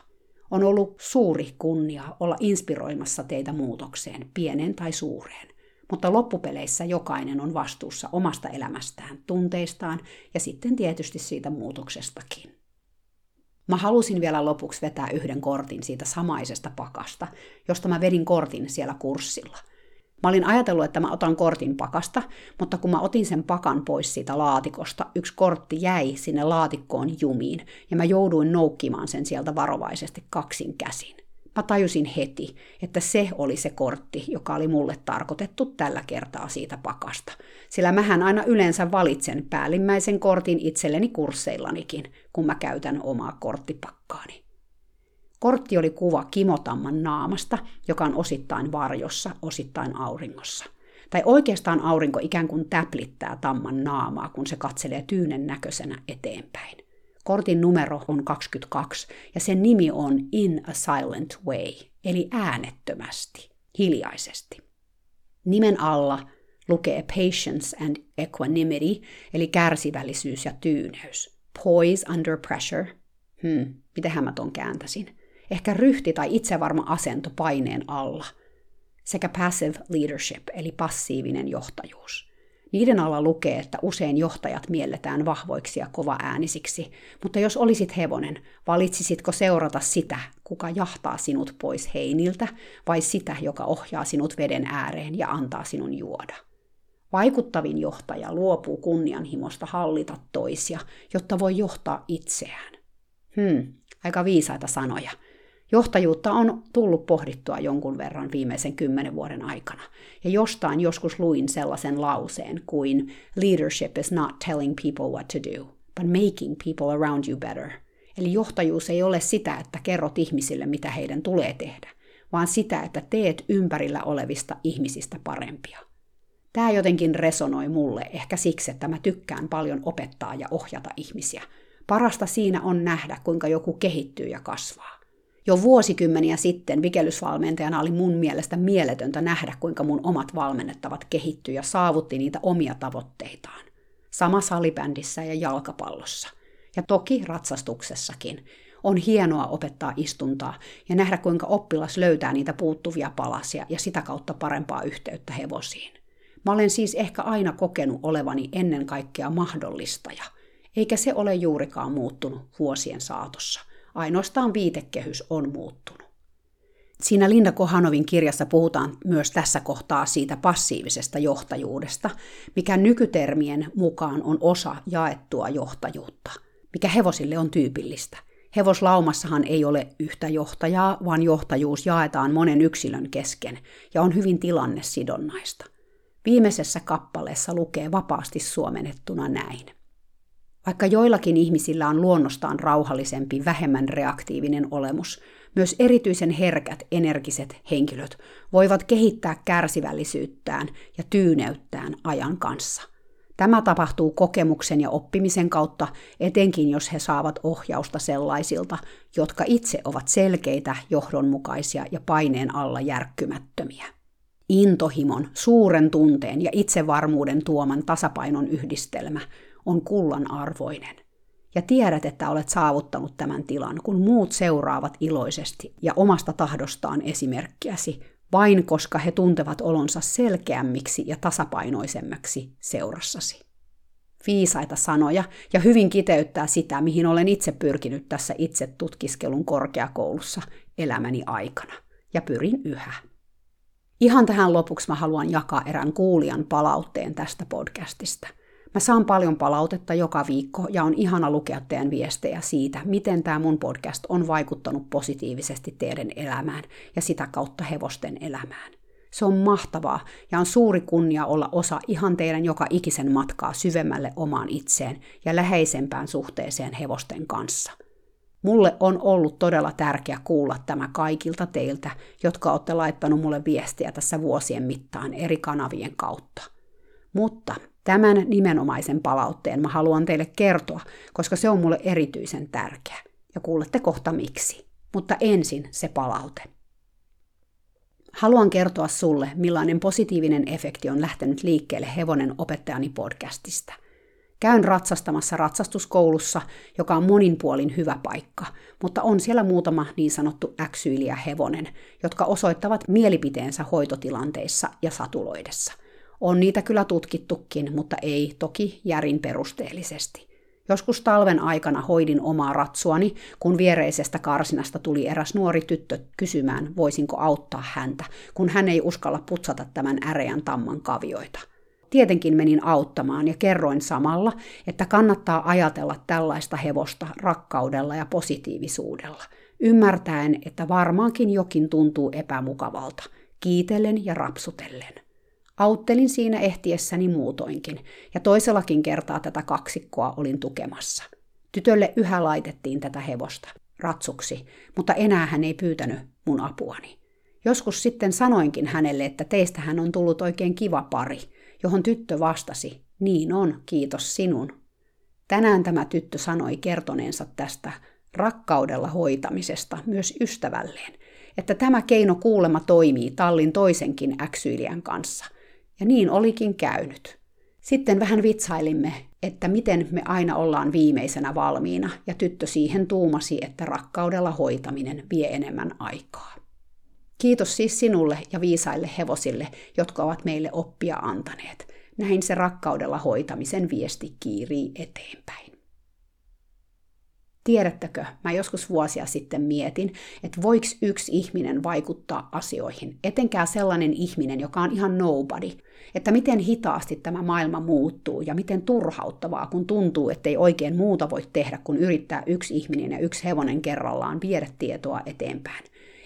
On ollut suuri kunnia olla inspiroimassa teitä muutokseen, pienen tai suureen. Mutta loppupeleissä jokainen on vastuussa omasta elämästään, tunteistaan ja sitten tietysti siitä muutoksestakin. Mä halusin vielä lopuksi vetää yhden kortin siitä samaisesta pakasta, josta mä vedin kortin siellä kurssilla. Mä olin ajatellut, että mä otan kortin pakasta, mutta kun mä otin sen pakan pois siitä laatikosta, yksi kortti jäi sinne laatikkoon jumiin, ja mä jouduin noukkimaan sen sieltä varovaisesti kaksin käsin. Mä tajusin heti, että se oli se kortti, joka oli mulle tarkoitettu tällä kertaa siitä pakasta. Sillä mähän aina yleensä valitsen päällimmäisen kortin itselleni kursseillanikin, kun mä käytän omaa korttipakkaani. Kortti oli kuva Kimotamman naamasta, joka on osittain varjossa, osittain auringossa. Tai oikeastaan aurinko ikään kuin täplittää tamman naamaa, kun se katselee tyynen näköisenä eteenpäin. Kortin numero on 22 ja sen nimi on In a Silent Way, eli äänettömästi, hiljaisesti. Nimen alla lukee Patience and Equanimity, eli kärsivällisyys ja tyyneys. Poise under pressure. Hmm, mitähän mä ton kääntäisin? Ehkä ryhti tai itsevarma asento paineen alla. Sekä passive leadership, eli passiivinen johtajuus. Niiden alla lukee, että usein johtajat mielletään vahvoiksi ja kovaäänisiksi, mutta jos olisit hevonen, valitsisitko seurata sitä, kuka jahtaa sinut pois heiniltä, vai sitä, joka ohjaa sinut veden ääreen ja antaa sinun juoda? Vaikuttavin johtaja luopuu kunnianhimosta hallita toisia, jotta voi johtaa itseään. Hmm, aika viisaita sanoja. Johtajuutta on tullut pohdittua jonkun verran viimeisen kymmenen vuoden aikana. Ja jostain joskus luin sellaisen lauseen kuin Leadership is not telling people what to do, but making people around you better. Eli johtajuus ei ole sitä, että kerrot ihmisille, mitä heidän tulee tehdä, vaan sitä, että teet ympärillä olevista ihmisistä parempia. Tämä jotenkin resonoi mulle ehkä siksi, että mä tykkään paljon opettaa ja ohjata ihmisiä. Parasta siinä on nähdä, kuinka joku kehittyy ja kasvaa. Jo vuosikymmeniä sitten vikellysvalmentajana oli mun mielestä mieletöntä nähdä, kuinka mun omat valmennettavat kehittyi ja saavutti niitä omia tavoitteitaan. Sama salibändissä ja jalkapallossa. Ja toki ratsastuksessakin. On hienoa opettaa istuntaa ja nähdä, kuinka oppilas löytää niitä puuttuvia palasia ja sitä kautta parempaa yhteyttä hevosiin. Mä olen siis ehkä aina kokenut olevani ennen kaikkea mahdollistaja, eikä se ole juurikaan muuttunut vuosien saatossa. Ainoastaan viitekehys on muuttunut. Siinä Linda Kohanovin kirjassa puhutaan myös tässä kohtaa siitä passiivisesta johtajuudesta, mikä nykytermien mukaan on osa jaettua johtajuutta, mikä hevosille on tyypillistä. Hevoslaumassahan ei ole yhtä johtajaa, vaan johtajuus jaetaan monen yksilön kesken ja on hyvin tilannesidonnaista. Viimeisessä kappaleessa lukee vapaasti suomennettuna näin. Vaikka joillakin ihmisillä on luonnostaan rauhallisempi, vähemmän reaktiivinen olemus, myös erityisen herkät, energiset henkilöt voivat kehittää kärsivällisyyttään ja tyyneyttään ajan kanssa. Tämä tapahtuu kokemuksen ja oppimisen kautta, etenkin jos he saavat ohjausta sellaisilta, jotka itse ovat selkeitä, johdonmukaisia ja paineen alla järkkymättömiä. Intohimon, suuren tunteen ja itsevarmuuden tuoman tasapainon yhdistelmä on kullan arvoinen. Ja tiedät, että olet saavuttanut tämän tilan, kun muut seuraavat iloisesti ja omasta tahdostaan esimerkkiäsi, vain koska he tuntevat olonsa selkeämmiksi ja tasapainoisemmaksi seurassasi. Viisaita sanoja ja hyvin kiteyttää sitä, mihin olen itse pyrkinyt tässä itse tutkiskelun korkeakoulussa elämäni aikana. Ja pyrin yhä. Ihan tähän lopuksi mä haluan jakaa erään kuulijan palautteen tästä podcastista – Mä saan paljon palautetta joka viikko ja on ihana lukea teidän viestejä siitä, miten tämä mun podcast on vaikuttanut positiivisesti teidän elämään ja sitä kautta hevosten elämään. Se on mahtavaa ja on suuri kunnia olla osa ihan teidän joka ikisen matkaa syvemmälle omaan itseen ja läheisempään suhteeseen hevosten kanssa. Mulle on ollut todella tärkeä kuulla tämä kaikilta teiltä, jotka olette laittanut mulle viestiä tässä vuosien mittaan eri kanavien kautta. Mutta Tämän nimenomaisen palautteen mä haluan teille kertoa, koska se on mulle erityisen tärkeä. Ja kuulette kohta miksi. Mutta ensin se palaute. Haluan kertoa sulle, millainen positiivinen efekti on lähtenyt liikkeelle Hevonen opettajani podcastista. Käyn ratsastamassa ratsastuskoulussa, joka on monin puolin hyvä paikka, mutta on siellä muutama niin sanottu äksyyliä hevonen, jotka osoittavat mielipiteensä hoitotilanteissa ja satuloidessa. On niitä kyllä tutkittukin, mutta ei toki järin perusteellisesti. Joskus talven aikana hoidin omaa ratsuani, kun viereisestä karsinasta tuli eräs nuori tyttö kysymään, voisinko auttaa häntä, kun hän ei uskalla putsata tämän äreän tamman kavioita. Tietenkin menin auttamaan ja kerroin samalla, että kannattaa ajatella tällaista hevosta rakkaudella ja positiivisuudella, ymmärtäen, että varmaankin jokin tuntuu epämukavalta, kiitellen ja rapsutellen. Auttelin siinä ehtiessäni muutoinkin, ja toisellakin kertaa tätä kaksikkoa olin tukemassa. Tytölle yhä laitettiin tätä hevosta, ratsuksi, mutta enää hän ei pyytänyt mun apuani. Joskus sitten sanoinkin hänelle, että teistä hän on tullut oikein kiva pari, johon tyttö vastasi, niin on, kiitos sinun. Tänään tämä tyttö sanoi kertoneensa tästä rakkaudella hoitamisesta myös ystävälleen, että tämä keino kuulema toimii tallin toisenkin äksyilijän kanssa – ja niin olikin käynyt. Sitten vähän vitsailimme, että miten me aina ollaan viimeisenä valmiina, ja tyttö siihen tuumasi, että rakkaudella hoitaminen vie enemmän aikaa. Kiitos siis sinulle ja viisaille hevosille, jotka ovat meille oppia antaneet. Näin se rakkaudella hoitamisen viesti kiirii eteenpäin. Tiedättekö, mä joskus vuosia sitten mietin, että voiko yksi ihminen vaikuttaa asioihin, etenkään sellainen ihminen, joka on ihan nobody, että miten hitaasti tämä maailma muuttuu ja miten turhauttavaa, kun tuntuu, että ei oikein muuta voi tehdä, kun yrittää yksi ihminen ja yksi hevonen kerrallaan viedä tietoa eteenpäin.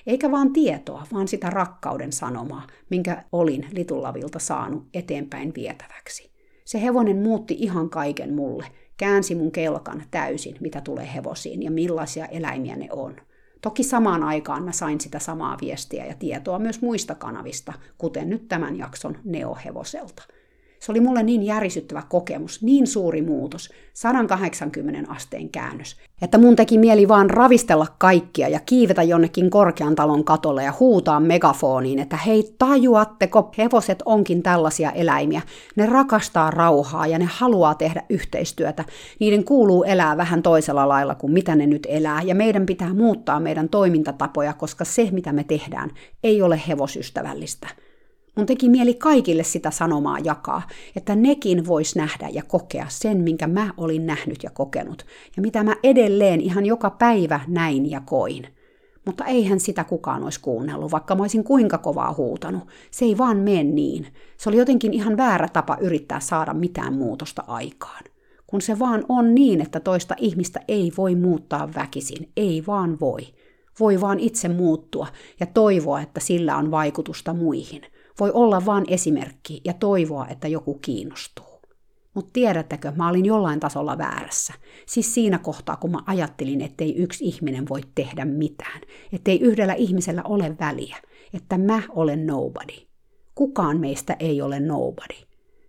Eikä vaan tietoa, vaan sitä rakkauden sanomaa, minkä olin Litullavilta saanut eteenpäin vietäväksi. Se hevonen muutti ihan kaiken mulle – käänsi mun kelkan täysin, mitä tulee hevosiin ja millaisia eläimiä ne on. Toki samaan aikaan mä sain sitä samaa viestiä ja tietoa myös muista kanavista, kuten nyt tämän jakson Neohevoselta – se oli mulle niin järisyttävä kokemus, niin suuri muutos, 180 asteen käännös, että mun teki mieli vaan ravistella kaikkia ja kiivetä jonnekin korkean talon katolle ja huutaa megafoniin, että hei tajuatteko, hevoset onkin tällaisia eläimiä. Ne rakastaa rauhaa ja ne haluaa tehdä yhteistyötä. Niiden kuuluu elää vähän toisella lailla kuin mitä ne nyt elää ja meidän pitää muuttaa meidän toimintatapoja, koska se mitä me tehdään ei ole hevosystävällistä. Mun teki mieli kaikille sitä sanomaa jakaa, että nekin vois nähdä ja kokea sen, minkä mä olin nähnyt ja kokenut, ja mitä mä edelleen ihan joka päivä näin ja koin. Mutta eihän sitä kukaan olisi kuunnellut, vaikka mä olisin kuinka kovaa huutanut. Se ei vaan mene niin. Se oli jotenkin ihan väärä tapa yrittää saada mitään muutosta aikaan. Kun se vaan on niin, että toista ihmistä ei voi muuttaa väkisin, ei vaan voi. Voi vaan itse muuttua ja toivoa, että sillä on vaikutusta muihin. Voi olla vaan esimerkki ja toivoa, että joku kiinnostuu. Mutta tiedättekö, mä olin jollain tasolla väärässä. Siis siinä kohtaa, kun mä ajattelin, ettei yksi ihminen voi tehdä mitään. Ettei yhdellä ihmisellä ole väliä. Että mä olen nobody. Kukaan meistä ei ole nobody.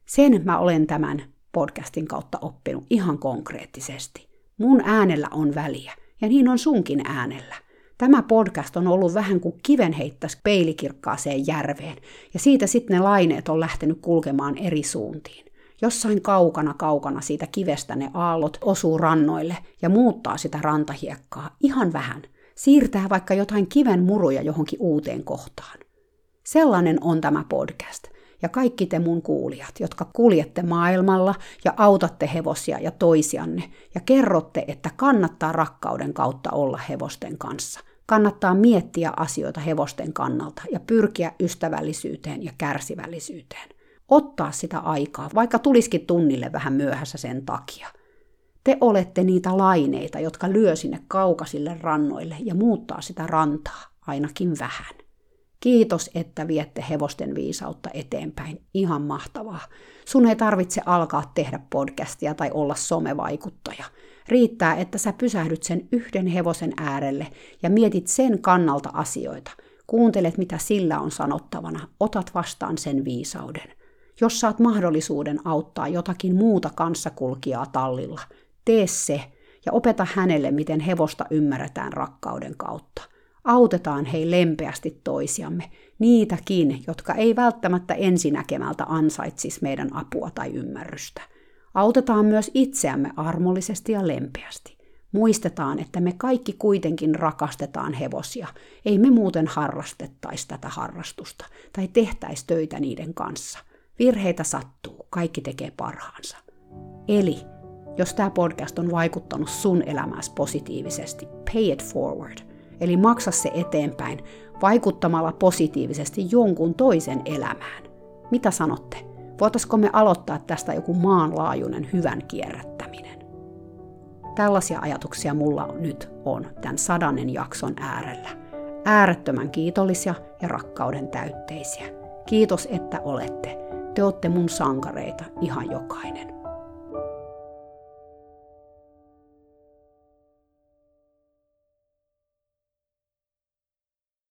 Sen mä olen tämän podcastin kautta oppinut ihan konkreettisesti. Mun äänellä on väliä, ja niin on sunkin äänellä. Tämä podcast on ollut vähän kuin kiven heittäisi peilikirkkaaseen järveen, ja siitä sitten ne laineet on lähtenyt kulkemaan eri suuntiin. Jossain kaukana kaukana siitä kivestä ne aallot osuu rannoille ja muuttaa sitä rantahiekkaa ihan vähän. Siirtää vaikka jotain kiven muruja johonkin uuteen kohtaan. Sellainen on tämä podcast. Ja kaikki te mun kuulijat, jotka kuljette maailmalla ja autatte hevosia ja toisianne ja kerrotte, että kannattaa rakkauden kautta olla hevosten kanssa. Kannattaa miettiä asioita hevosten kannalta ja pyrkiä ystävällisyyteen ja kärsivällisyyteen ottaa sitä aikaa, vaikka tulisikin tunnille vähän myöhässä sen takia. Te olette niitä laineita, jotka lyö sinne kaukaisille rannoille ja muuttaa sitä rantaa ainakin vähän. Kiitos, että viette hevosten viisautta eteenpäin. Ihan mahtavaa. Sun ei tarvitse alkaa tehdä podcastia tai olla somevaikuttaja. Riittää, että sä pysähdyt sen yhden hevosen äärelle ja mietit sen kannalta asioita. Kuuntelet, mitä sillä on sanottavana. Otat vastaan sen viisauden. Jos saat mahdollisuuden auttaa jotakin muuta kanssakulkijaa tallilla, tee se ja opeta hänelle, miten hevosta ymmärretään rakkauden kautta. Autetaan hei lempeästi toisiamme, niitäkin, jotka ei välttämättä ensinäkemältä ansaitsis meidän apua tai ymmärrystä. Autetaan myös itseämme armollisesti ja lempeästi. Muistetaan, että me kaikki kuitenkin rakastetaan hevosia. Ei me muuten harrastettaisi tätä harrastusta tai tehtäisi töitä niiden kanssa. Virheitä sattuu, kaikki tekee parhaansa. Eli, jos tämä podcast on vaikuttanut sun elämässä positiivisesti, pay it forward. Eli maksa se eteenpäin vaikuttamalla positiivisesti jonkun toisen elämään. Mitä sanotte? Voitaisiko me aloittaa tästä joku maanlaajuinen hyvän kierrättäminen? Tällaisia ajatuksia mulla nyt on tämän sadannen jakson äärellä. Äärettömän kiitollisia ja rakkauden täytteisiä. Kiitos, että olette. Te olette mun sankareita, ihan jokainen.